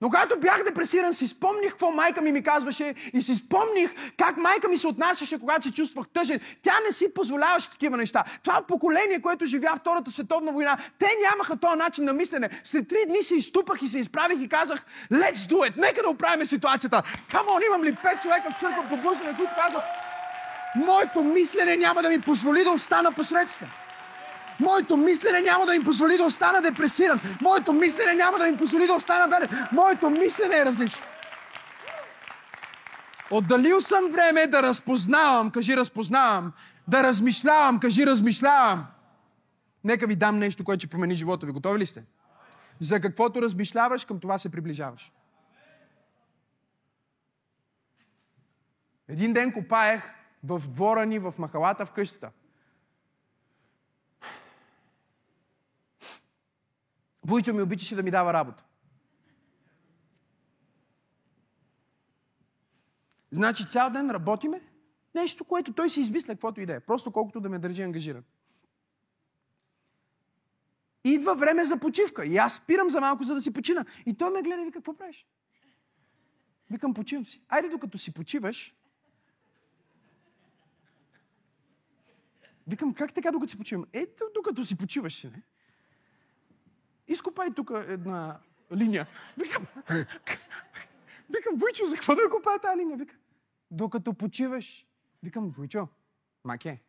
Но когато бях депресиран, си спомних какво майка ми ми казваше и си спомних как майка ми се отнасяше, когато се чувствах тъжен. Тя не си позволяваше такива неща. Това поколение, което живя Втората световна война, те нямаха този начин на мислене. След три дни се изтупах и се изправих и казах, let's do it, нека да оправим ситуацията. Камон, имам ли пет човека в църква по които казват, Моето мислене няма да ми позволи да остана посредствен. Моето мислене няма да им позволи да остана депресиран. Моето мислене няма да им позволи да остана беден. Моето мислене е различно. Отдалил съм време да разпознавам, кажи разпознавам, да размишлявам, кажи размишлявам. Нека ви дам нещо, което ще промени живота ви. Готови ли сте? За каквото размишляваш, към това се приближаваш. Един ден копаех в двора ни, в махалата, в къщата. Войчо ми обичаше да ми дава работа. Значи цял ден работиме, нещо, което той си измисля, каквото и да е. Просто колкото да ме държи ангажиран. Идва време за почивка. И аз спирам за малко, за да си почина. И той ме гледа и вика, какво правиш? Викам, почивам си. Айде, докато си почиваш. Викам, как така докато си почивам? Ето, докато си почиваш си, не? Изкопай тук една линия. Викам, викам, Войчо, за какво да копая тази линия? Викам, докато почиваш. Викам, Войчо, маке,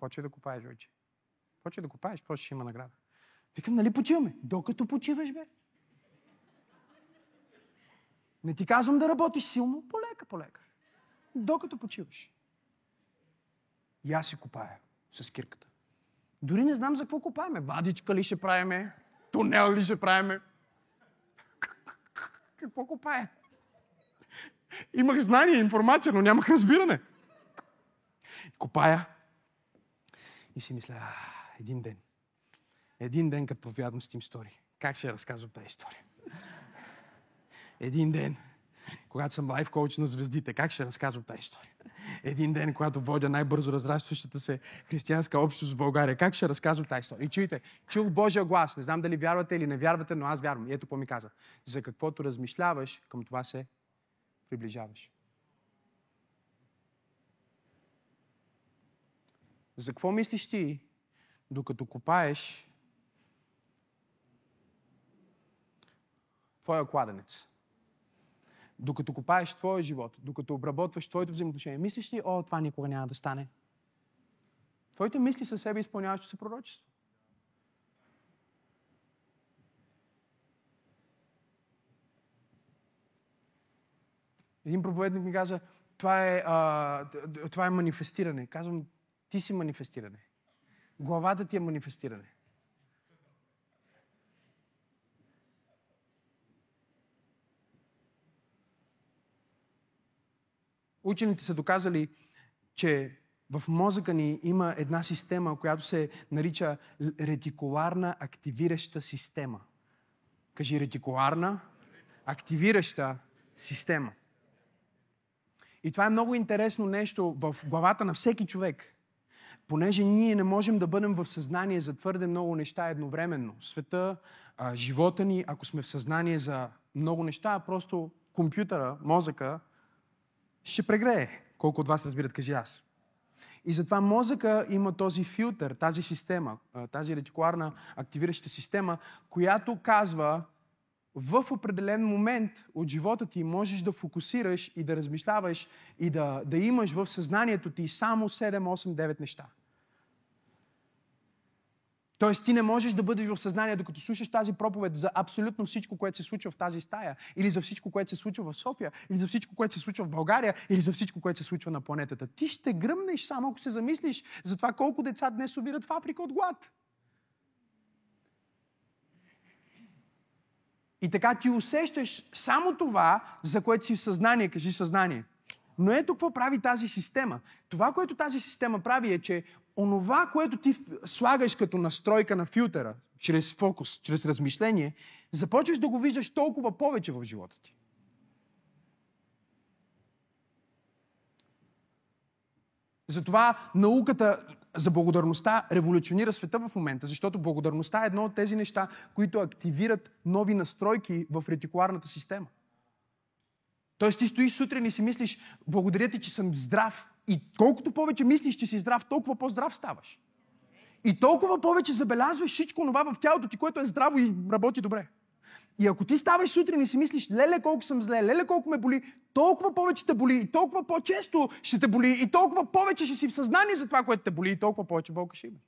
почвай да копаеш, Войче. Почвай да копаеш, после ще има награда. Викам, нали почиваме? Докато почиваш, бе. Не ти казвам да работиш силно, полека, полека. Докато почиваш. И аз си копая с кирката. Дори не знам за какво копаеме. Вадичка ли ще правиме? Тунел ли ще правиме? Какво копае? Имах знание, информация, но нямах разбиране. Копая. И си мисля, а, един ден. Един ден, като повядам с Тим Стори. Как ще разказвам тази история? Един ден, когато съм лайф коуч на звездите, как ще разказвам тази история? Един ден, когато водя най-бързо разрастващата се християнска общност в България. Как ще разказвам тази история? И чуйте, чух Божия глас. Не знам дали вярвате или не вярвате, но аз вярвам. И ето какво ми каза. За каквото размишляваш, към това се приближаваш. За какво мислиш ти, докато копаеш твоя кладенец? Докато копаеш твоя живот, докато обработваш твоето взаимоотношение, мислиш ли, о, това никога няма да стане? Твоите мисли със себе изпълняващо се пророчество. Един проповедник ми каза, това е, а, това е манифестиране. Казвам, ти си манифестиране. Главата ти е манифестиране. Учените са доказали, че в мозъка ни има една система, която се нарича ретикуларна активираща система. Кажи ретикуларна активираща система. И това е много интересно нещо в главата на всеки човек. Понеже ние не можем да бъдем в съзнание за твърде много неща едновременно. Света, живота ни, ако сме в съзнание за много неща, просто компютъра, мозъка, ще прегрее. Колко от вас разбират, кажи аз. И затова мозъка има този филтър, тази система, тази ретикуларна активираща система, която казва в определен момент от живота ти можеш да фокусираш и да размишляваш и да, да имаш в съзнанието ти само 7, 8, 9 неща. Тоест ти не можеш да бъдеш в съзнание, докато слушаш тази проповед за абсолютно всичко, което се случва в тази стая, или за всичко, което се случва в София, или за всичко, което се случва в България, или за всичко, което се случва на планетата. Ти ще гръмнеш само ако се замислиш за това колко деца днес умират в Африка от глад. И така ти усещаш само това, за което си в съзнание, кажи съзнание. Но ето какво прави тази система. Това, което тази система прави е, че онова, което ти слагаш като настройка на филтъра, чрез фокус, чрез размишление, започваш да го виждаш толкова повече в живота ти. Затова науката за благодарността революционира света в момента, защото благодарността е едно от тези неща, които активират нови настройки в ретикуларната система. Тоест ти стоиш сутрин и си мислиш, благодаря ти, че съм здрав. И колкото повече мислиш, че си здрав, толкова по-здрав ставаш. И толкова повече забелязваш всичко това в тялото ти, което е здраво и работи добре. И ако ти ставаш сутрин и си мислиш, леле колко съм зле, леле колко ме боли, толкова повече те боли и толкова по-често ще те боли и толкова повече ще си в съзнание за това, което те боли и толкова повече болка ще имаш.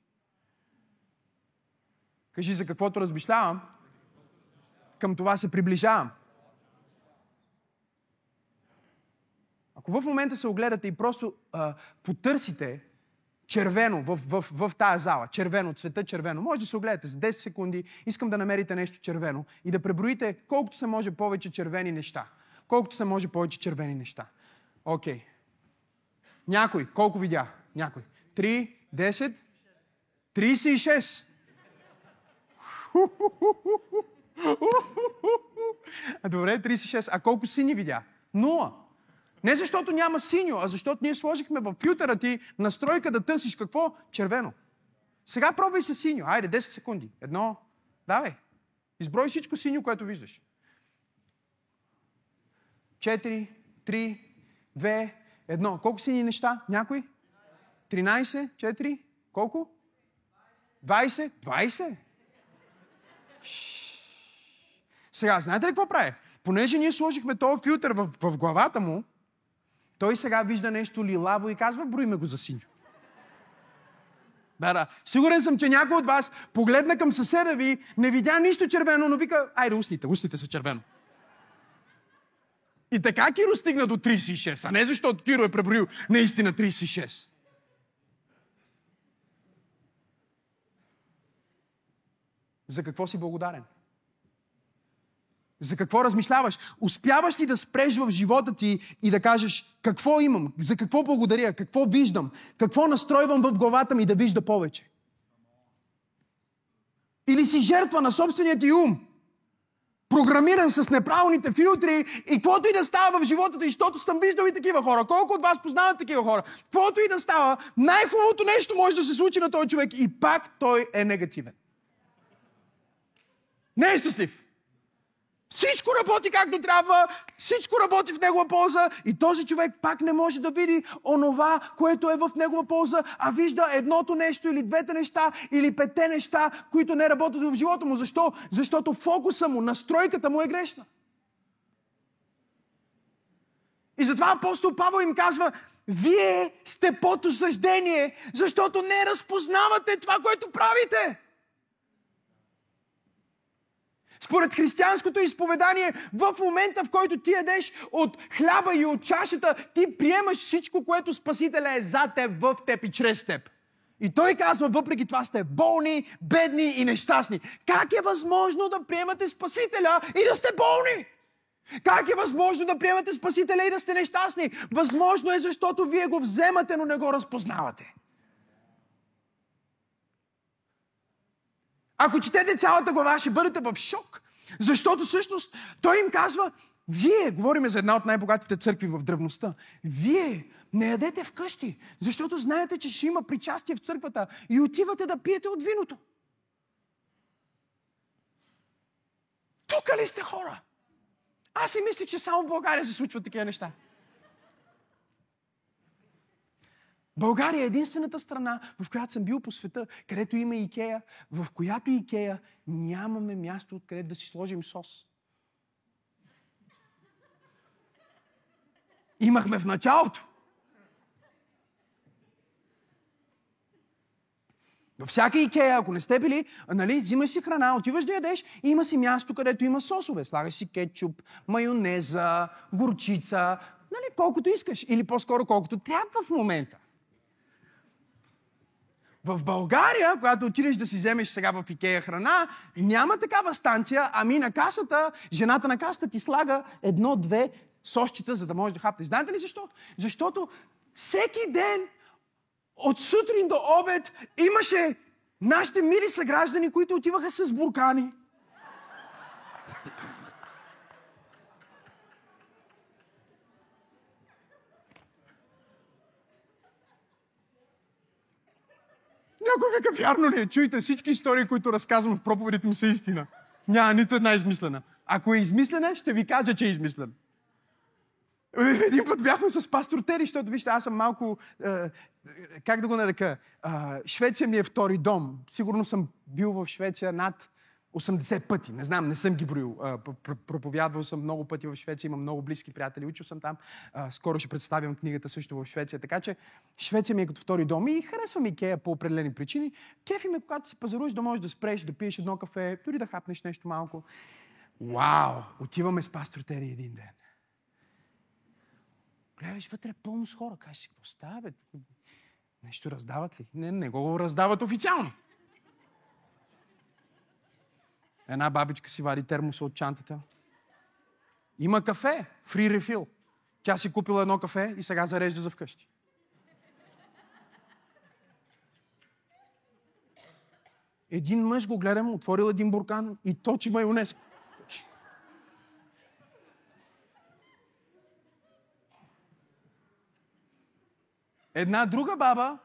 Кажи за каквото размишлявам, към това се приближавам. В момента се огледате и просто а, потърсите червено в, в, в, в тая зала, червено, цвета червено, може да се огледате за 10 секунди, искам да намерите нещо червено и да преброите колкото се може повече червени неща. Колкото се може повече червени неща. Окей. Okay. Някой, колко видя? Някой. 3, 10, 36. Добре, 36. А колко сини видя? Нула. Не защото няма синьо, а защото ние сложихме в филтъра ти настройка да търсиш какво? Червено. Сега пробвай с синьо. Айде, 10 секунди. Едно. Давай. Изброй всичко синьо, което виждаш. 4, 3, 2, 1. Колко сини неща? Някой? 13, 4, колко? 20? 20? Сега, знаете ли какво прави? Понеже ние сложихме този филтър в, в главата му, той сега вижда нещо лилаво и казва, броиме го за синьо. Да, да. Сигурен съм, че някой от вас погледна към съседа ви, не видя нищо червено, но вика, айде устните, устните са червено. И така Киро стигна до 36, а не защото Киро е преброил наистина 36. За какво си благодарен? За какво размишляваш? Успяваш ли да спреш в живота ти и да кажеш какво имам, за какво благодаря, какво виждам, какво настройвам в главата ми да вижда повече? Или си жертва на собствения ти ум, програмиран с неправилните филтри и каквото и да става в живота ти, защото съм виждал и такива хора. Колко от вас познават такива хора? Каквото и да става, най-хубавото нещо може да се случи на този човек и пак той е негативен. Не е щастлив. Всичко работи както трябва, всичко работи в негова полза и този човек пак не може да види онова, което е в негова полза, а вижда едното нещо или двете неща или петте неща, които не работят в живота му. Защо? Защото фокуса му, настройката му е грешна. И затова апостол Павел им казва, вие сте под осъждение, защото не разпознавате това, което правите. Според християнското изповедание, в момента, в който ти ядеш от хляба и от чашата, ти приемаш всичко, което Спасителя е за теб, в теб и чрез теб. И той казва, въпреки това сте болни, бедни и нещастни. Как е възможно да приемате Спасителя и да сте болни? Как е възможно да приемате Спасителя и да сте нещастни? Възможно е, защото вие го вземате, но не го разпознавате. Ако четете цялата глава, ще бъдете в шок. Защото всъщност той им казва, вие, говориме за една от най-богатите църкви в древността, вие не ядете вкъщи, защото знаете, че ще има причастие в църквата и отивате да пиете от виното. Тук ли сте хора? Аз си мислих, че само в България се случват такива неща. България е единствената страна, в която съм бил по света, където има Икея, в която Икея нямаме място, откъде да си сложим сос. Имахме в началото. Във всяка Икея, ако не сте били, нали, взимаш си храна, отиваш да ядеш и има си място, където има сосове. Слагаш си кетчуп, майонеза, горчица, нали, колкото искаш. Или по-скоро колкото трябва в момента. В България, когато отидеш да си вземеш сега в Икея храна, няма такава станция, ами на касата, жената на касата ти слага едно-две сосчета, за да можеш да хапнеш. Знаете ли защо? Защото всеки ден, от сутрин до обед, имаше нашите мили съграждани, които отиваха с буркани. Някой вика, вярно ли е? Чуйте, всички истории, които разказвам в проповедите ми са истина. Няма нито една измислена. Ако е измислена, ще ви кажа, че е измислена. Един път бяхме с пастор Тери, защото вижте, аз съм малко, е, как да го нарека, е, Швеция ми е втори дом. Сигурно съм бил в Швеция над 80 пъти. Не знам, не съм ги броил. Проповядвал съм много пъти в Швеция, имам много близки приятели, учил съм там. Скоро ще представям книгата също в Швеция. Така че Швеция ми е като втори дом и харесвам Икея по определени причини. Кефи ме, когато си пазаруваш, да можеш да спреш, да пиеш едно кафе, дори да хапнеш нещо малко. Вау! Отиваме с пастор Тери един ден. Гледаш вътре пълно с хора. Кажеш си, какво става? Нещо раздават ли? Не, не го раздават официално. Една бабичка си вади термоса от чантата. Има кафе, фри рефил. Тя си купила едно кафе и сега зарежда за вкъщи. Един мъж го гледам, отворил един буркан и точи майонез. Една друга баба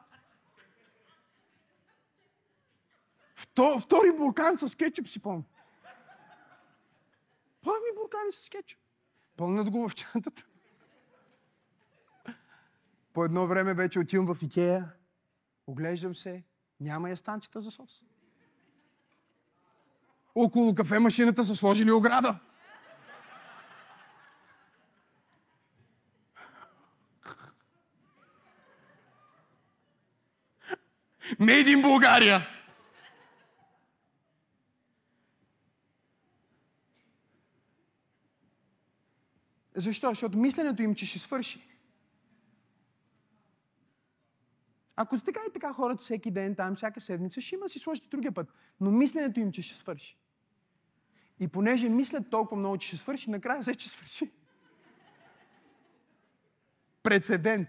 втори буркан с кетчуп си помня. Пълни буркани с кетчуп. Пълнат го в чантата. По едно време вече отивам в Икея, оглеждам се, няма я станчета за сос. Около кафе машината са сложили ограда. Made in България. Защо? Защото мисленето им, че ще свърши. Ако така и така хората всеки ден, там, всяка седмица, ще има си сложите другия път. Но мисленето им, че ще свърши. И понеже мислят толкова много, че ще свърши, накрая взе, че свърши. Прецедент.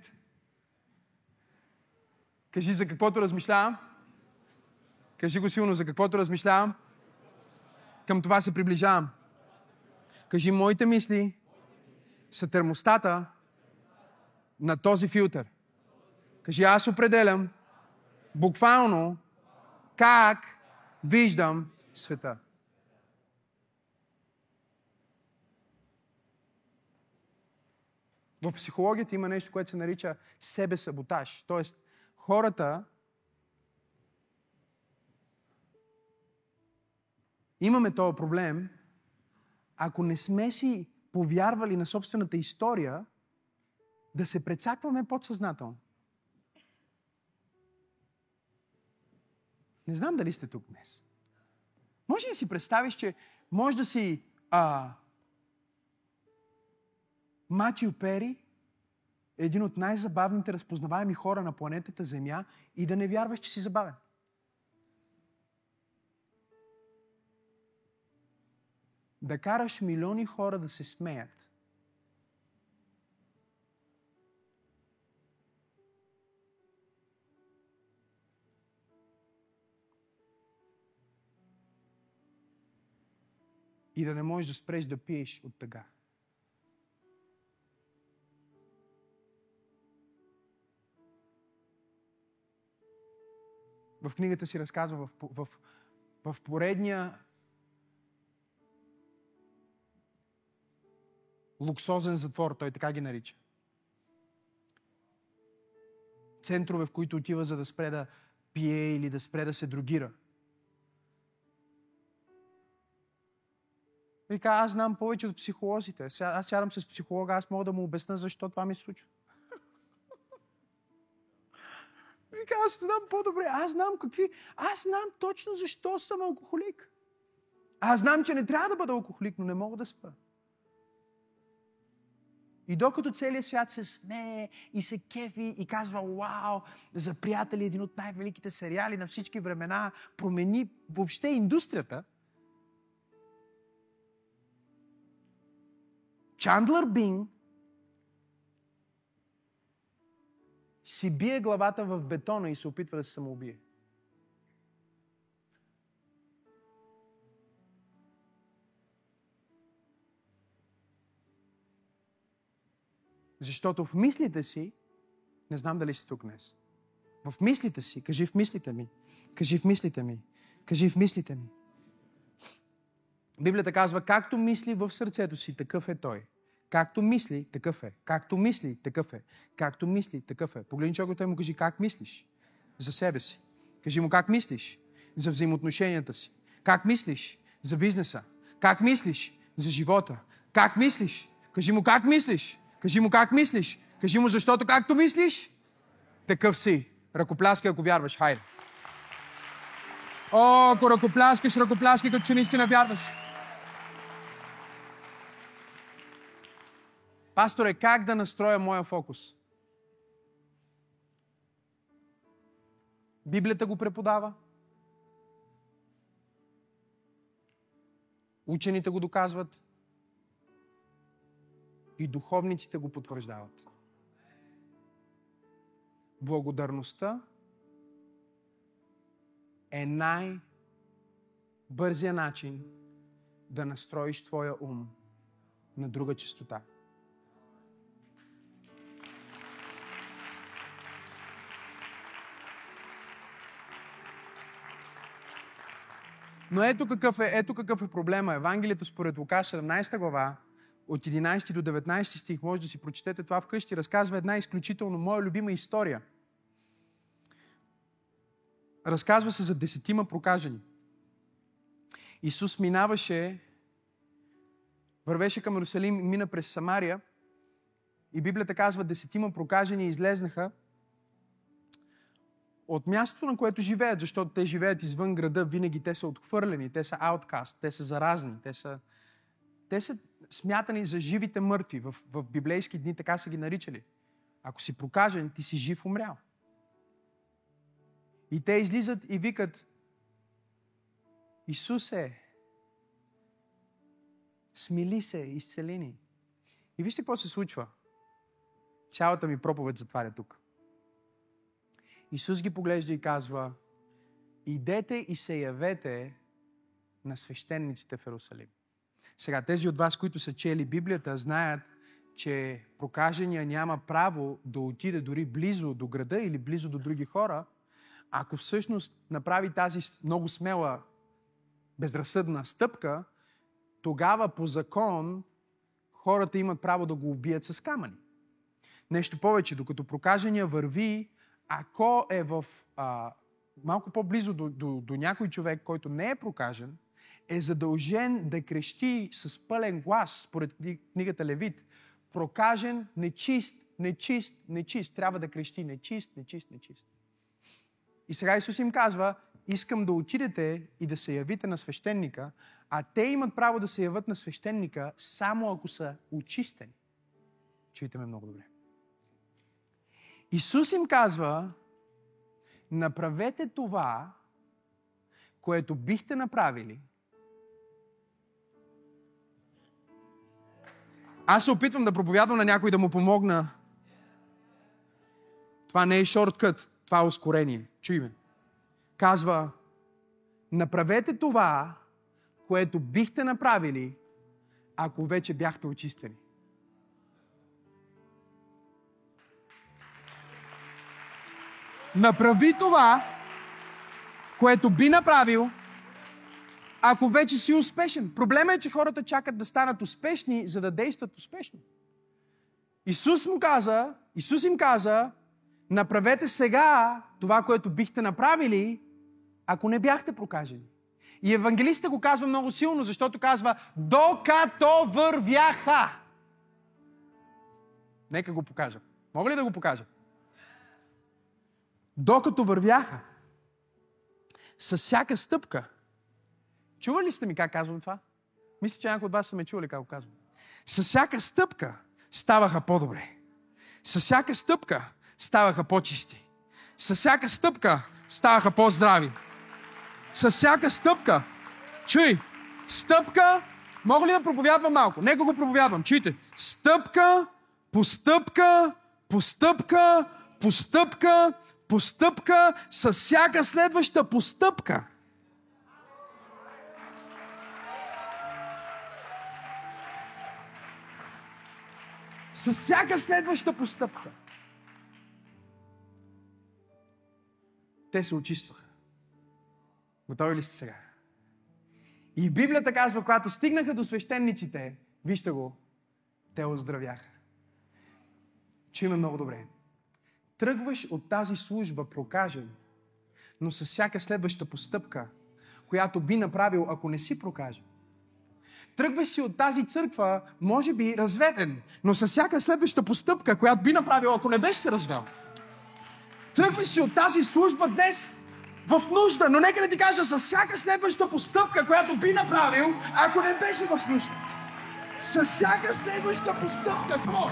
Кажи за каквото размишлявам. Кажи го силно, за каквото размишлявам. Към това се приближавам. Кажи, моите мисли са термостата на този филтър. Кажи, аз определям буквално как виждам света. В психологията има нещо, което се нарича себе-саботаж. Тоест, хората имаме този проблем, ако не сме си повярвали на собствената история, да се прецакваме подсъзнателно. Не знам дали сте тук днес. Може ли си представиш, че може да си а, Матио Пери, един от най-забавните разпознаваеми хора на планетата Земя и да не вярваш, че си забавен? Да караш милиони хора да се смеят. И да не можеш да спреш да пиеш от тъга. В книгата си разказва в, в, в поредния луксозен затвор, той така ги нарича. Центрове, в които отива за да спре да пие или да спре да се другира. Вика, аз знам повече от психолозите. Аз сядам с психолога, аз мога да му обясна защо това ми случва. Вика, аз знам по-добре. Аз знам какви... Аз знам точно защо съм алкохолик. Аз знам, че не трябва да бъда алкохолик, но не мога да спа. И докато целият свят се смее и се кефи и казва вау, за приятели един от най-великите сериали на всички времена, промени въобще индустрията, Чандлър Бин си бие главата в бетона и се опитва да се самоубие. Защото в мислите си, не знам дали си тук днес, в мислите си, кажи в мислите ми, кажи в мислите ми, кажи в мислите ми. Библията казва, както мисли в сърцето си, такъв е той. Както мисли, такъв е. Както мисли, такъв е. Както мисли, такъв е. Погледни човекът и му кажи как мислиш за себе си. Кажи му как мислиш за взаимоотношенията си. Как мислиш за бизнеса? Как мислиш за живота? Как мислиш? Кажи му как мислиш. Кажи му как мислиш. Кажи му защото както мислиш, такъв си. Ръкопляскай, ако вярваш. Хайде. О, ако ръкопляскаш, ръкопляскай, като че наистина вярваш. Пасторе, как да настроя моя фокус? Библията го преподава. Учените го доказват. И духовниците го потвърждават. Благодарността е най-бързия начин да настроиш твоя ум на друга частота. Но ето какъв е, ето какъв е проблема. Евангелието според Лука 17 глава, от 11 до 19 стих, може да си прочетете това вкъщи, разказва една изключително моя любима история. Разказва се за десетима прокажени. Исус минаваше, вървеше към Иерусалим, мина през Самария и Библията казва, десетима прокажени излезнаха от мястото, на което живеят, защото те живеят извън града, винаги те са отхвърлени, те са ауткаст, те са заразни, те са, те са смятани за живите мъртви. В, в библейски дни така са ги наричали. Ако си прокажен, ти си жив умрял. И те излизат и викат, Исусе, смили се, изцели ни. И вижте какво се случва. Цялата ми проповед затваря тук. Исус ги поглежда и казва, идете и се явете на свещениците в Иерусалим. Сега, тези от вас, които са чели Библията, знаят, че прокажения няма право да отиде дори близо до града или близо до други хора, ако всъщност направи тази много смела, безразсъдна стъпка, тогава по закон хората имат право да го убият с камъни. Нещо повече, докато прокажения върви ако е в а, малко по-близо до, до, до някой човек, който не е прокажен, е задължен да крещи с пълен глас, според книгата Левит, прокажен, нечист, нечист, нечист. Трябва да крещи нечист, нечист, нечист. И сега Исус им казва, искам да отидете и да се явите на свещеника, а те имат право да се явят на свещеника само ако са очистени. Чуйте ме много добре. Исус им казва, направете това, което бихте направили. Аз се опитвам да проповядвам на някой да му помогна. Това не е шорткът, това е ускорение. Чуй ме. Казва, направете това, което бихте направили, ако вече бяхте очистени. Направи това, което би направил, ако вече си успешен. Проблема е, че хората чакат да станат успешни, за да действат успешно. Исус му каза, Исус им каза, направете сега това, което бихте направили, ако не бяхте прокажени. И евангелистът го казва много силно, защото казва, докато вървяха. Нека го покажа. Мога ли да го покажа? докато вървяха, с всяка стъпка. Чували сте ми как казвам това? Мисля, че някои от вас са ме чували как го казвам. С всяка стъпка ставаха по-добре. С всяка стъпка ставаха по-чисти. С всяка стъпка ставаха по-здрави. С всяка стъпка. Чуй, стъпка, мога ли да проповядвам малко? Нека го проповядвам. Чуйте. Стъпка, по стъпка, по стъпка, по стъпка, постъпка с всяка следваща постъпка. С всяка следваща постъпка. Те се очистваха. Готови ли сте сега? И Библията казва, когато стигнаха до свещениците, вижте го, те оздравяха. Чуме много добре. Тръгваш от тази служба прокажен, но с всяка следваща постъпка която би направил, ако не си прокажен. Тръгваш си от тази църква, може би разведен, но с всяка следваща постъпка, която би направил, ако не беше се развел. Тръгваш си от тази служба днес в нужда, но нека да ти кажа, с всяка следваща постъпка, която би направил, ако не беше в нужда. С всяка следваща постъпка, какво?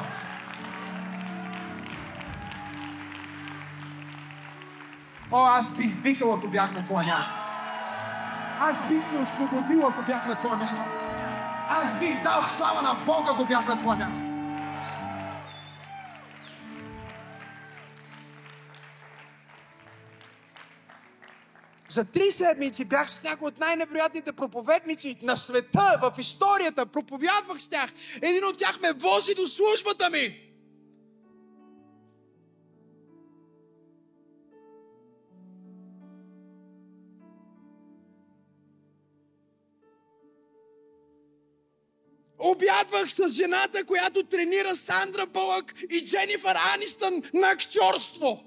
О, аз бих викал, ако бях на твоя място. Аз бих се освободил, ако бях на твоя място. Аз бих дал слава на Бога, ако бях на твоя място. За три седмици бях с някои от най-невероятните проповедници на света, в историята. Проповядвах с тях. Един от тях ме вози до службата ми. Обядвах с жената, която тренира Сандра Бълък и Дженифър Анистън на актьорство.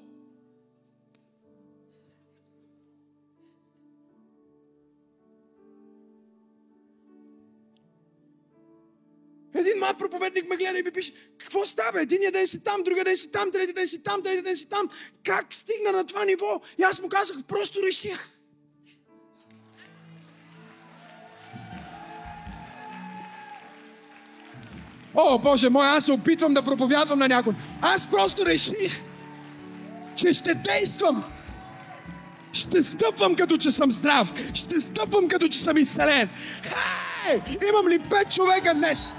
Един млад проповедник ме гледа и ми пише, какво става? Единия ден си там, другия ден си там, трети ден си там, трети ден си там. Как стигна на това ниво? И аз му казах, просто реших. О, Боже мой, аз се опитвам да проповядвам на някой. Аз просто реших, че ще действам. Ще стъпвам като че съм здрав. Ще стъпвам като че съм изцелен. Хей! Имам ли пет човека днес?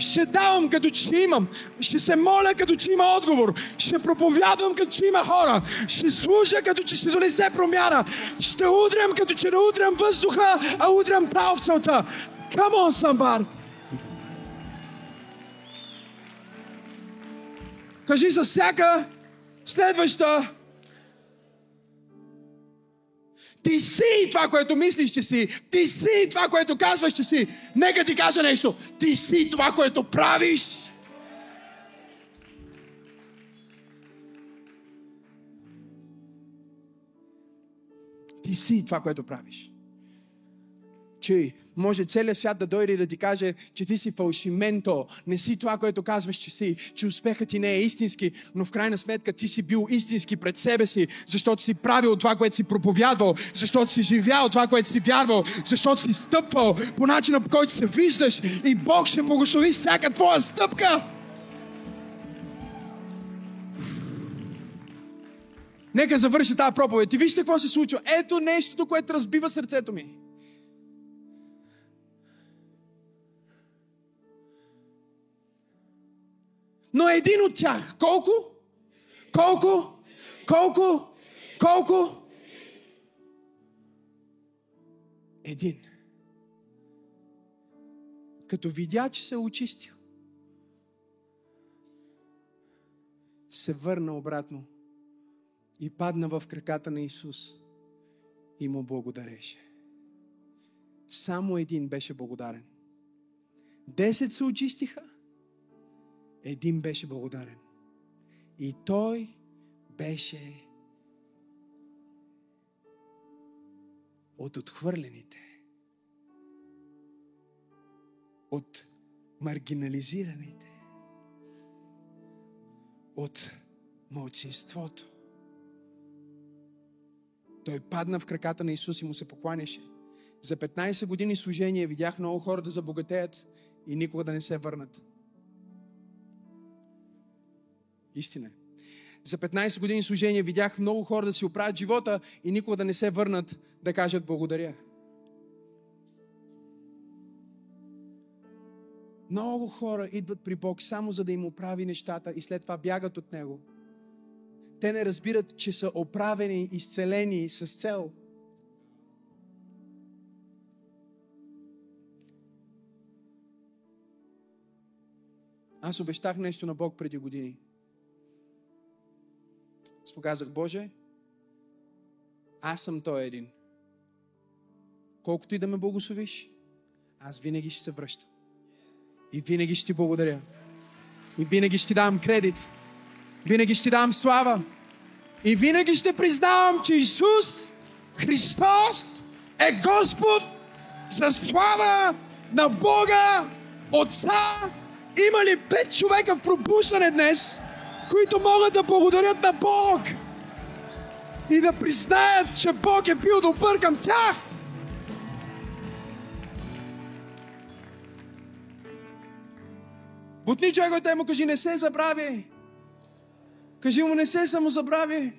Ще давам като че имам. Ще се моля като че има отговор. Ще проповядвам като че има хора. Ще служа като че ще донесе промяна. Ще удрям като че не удрям въздуха, а удрям право в. Come on, somebody. Кажи за всяка следваща ти си това, което мислиш, че си. Ти си това, което казваш, че си. Нека ти кажа нещо. Ти си това, което правиш. Ти си това, което правиш. Чуй, може целият свят да дойде и да ти каже, че ти си фалшименто, не си това, което казваш, че си, че успехът ти не е истински, но в крайна сметка ти си бил истински пред себе си, защото си правил това, което си проповядвал, защото си живял това, което си вярвал, защото си стъпвал по начина, по който се виждаш и Бог ще благослови всяка твоя стъпка. Нека завърши тази проповед. И вижте какво се случва. Ето нещото, което разбива сърцето ми. Но един от тях. Колко? Колко? Колко? Колко? Един. Като видя, че се е очистил, се върна обратно и падна в краката на Исус и му благодареше. Само един беше благодарен. Десет се очистиха, един беше благодарен. И той беше от отхвърлените, от маргинализираните, от мълцинството. Той падна в краката на Исус и му се покланяше. За 15 години служение видях много хора да забогатеят и никога да не се върнат. Истина е. За 15 години служение видях много хора да си оправят живота и никога да не се върнат да кажат благодаря. Много хора идват при Бог само за да им оправи нещата и след това бягат от Него. Те не разбират, че са оправени, изцелени с цел. Аз обещах нещо на Бог преди години. Аз показах, Боже, аз съм той един. Колкото и да ме благословиш, аз винаги ще се връщам. И винаги ще ти благодаря. И винаги ще ти дам кредит. Винаги ще ти дам слава. И винаги ще признавам, че Исус Христос е Господ за слава на Бога Отца. Има ли пет човека в пробуждане днес, които могат да благодарят на Бог и да признаят, че Бог е бил добър към тях? Бутни човекът му кажи, не се забрави. Кажи му, не се самозабрави.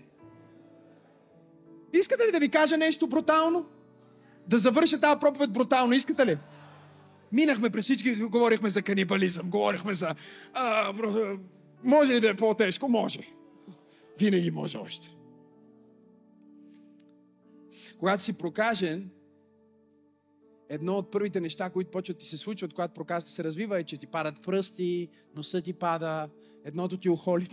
Искате ли да ви кажа нещо брутално? Да завърша тази проповед брутално, искате ли? Минахме през всички, говорихме за канибализъм, говорихме за... А, може ли да е по-тежко? Може. Винаги може още. Когато си прокажен, едно от първите неща, които почват ти се случват, когато проказата се развива, е, че ти падат пръсти, носа ти пада, едното ти охоли.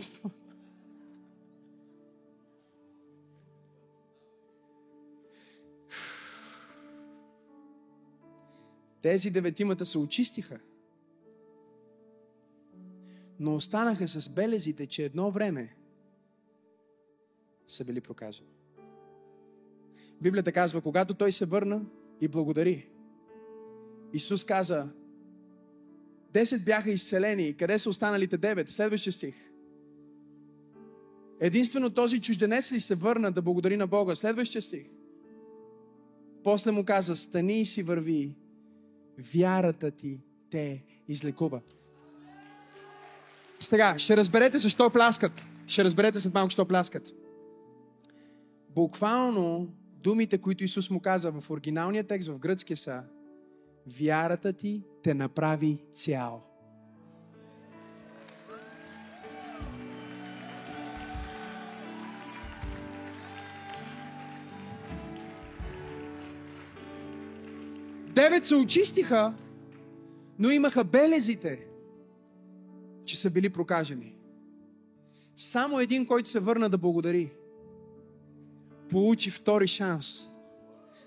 Тези деветимата се очистиха. Но останаха с белезите, че едно време са били прокажени. Библията казва, когато той се върна и благодари, Исус каза, Десет бяха изцелени. Къде са останалите девет? Следващия стих. Единствено този чужденец ли се върна да благодари на Бога? Следващия стих. После му каза, стани и си върви вярата ти те излекува. Сега, ще разберете защо пляскат. Ще разберете след малко, защо пляскат. Буквално думите, които Исус му каза в оригиналния текст, в гръцки са Вярата ти те направи цял. Девет се очистиха, но имаха белезите, че са били прокажени. Само един, който се върна да благодари, получи втори шанс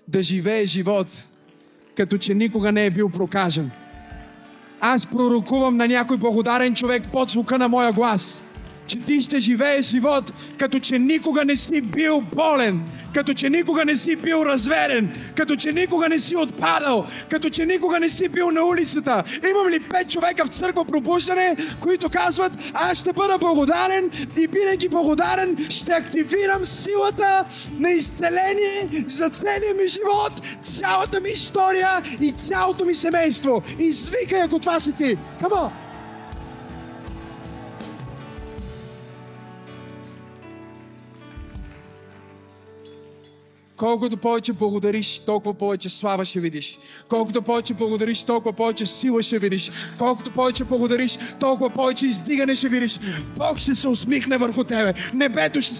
да живее живот, като че никога не е бил прокажен. Аз пророкувам на някой благодарен човек под звука на моя глас, че ти ще живееш живот, като че никога не си бил болен, като че никога не си бил разверен, като че никога не си отпадал, като че никога не си бил на улицата. Имам ли пет човека в църква пробуждане, които казват, аз ще бъда благодарен и бидейки благодарен, ще активирам силата на изцеление за целия ми живот, цялата ми история и цялото ми семейство. Извикай, ако това си ти. Come on! Колкото повече благодариш, толкова повече слава ще видиш. Колкото повече благодариш, толкова повече сила ще видиш. Колкото повече благодариш, толкова повече издигане ще видиш. Бог ще се усмихне върху тебе. Небето ще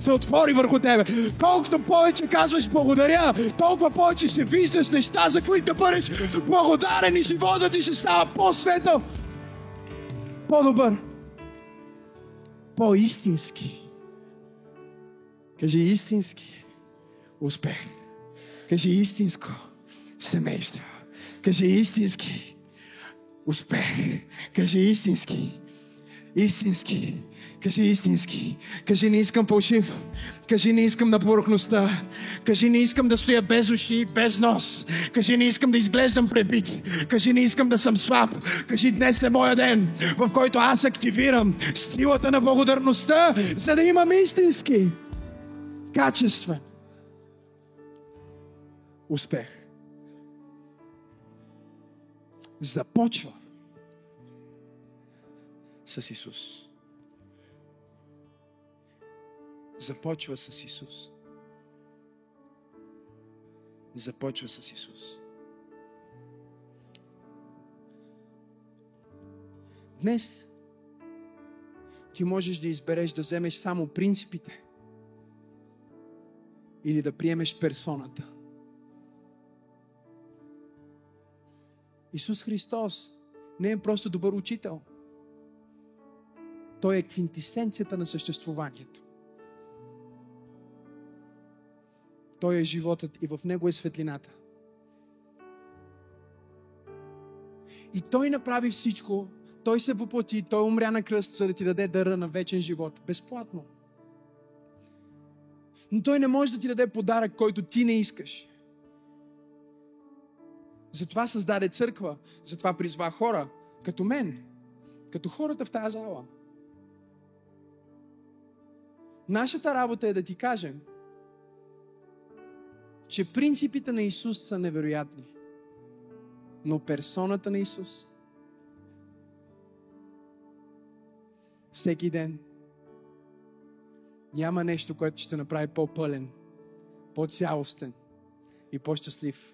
се отвори върху тебе. Колкото повече казваш благодаря, толкова повече ще виждаш неща, за които бъдеш благодарен и живота ти ще става по-светъл, по-добър, по-истински. Кажи истински успех. Кажи истинско семейство. Кажи истински успех. Кажи истински. Истински. Кажи истински. Кажи не искам фалшив. Кажи не искам на поръхността. Кажи не искам да стоя без уши, без нос. Кажи не искам да изглеждам пребит. Кажи не искам да съм слаб. Кажи днес е моя ден, в който аз активирам силата на благодарността, за да имам истински качества успех. Започва с Исус. Започва с Исус. Започва с Исус. Днес ти можеш да избереш да вземеш само принципите или да приемеш персоната. Исус Христос не е просто добър учител. Той е квинтисенцията на съществуванието. Той е животът и в него е светлината. И Той направи всичко. Той се въплати, Той умря на кръст, за да ти даде дъра на вечен живот. Безплатно. Но Той не може да ти даде подарък, който ти не искаш. Затова създаде църква, затова призва хора, като мен, като хората в тази зала. Нашата работа е да ти кажем, че принципите на Исус са невероятни. Но персоната на Исус всеки ден няма нещо, което ще направи по-пълен, по-цялостен и по-щастлив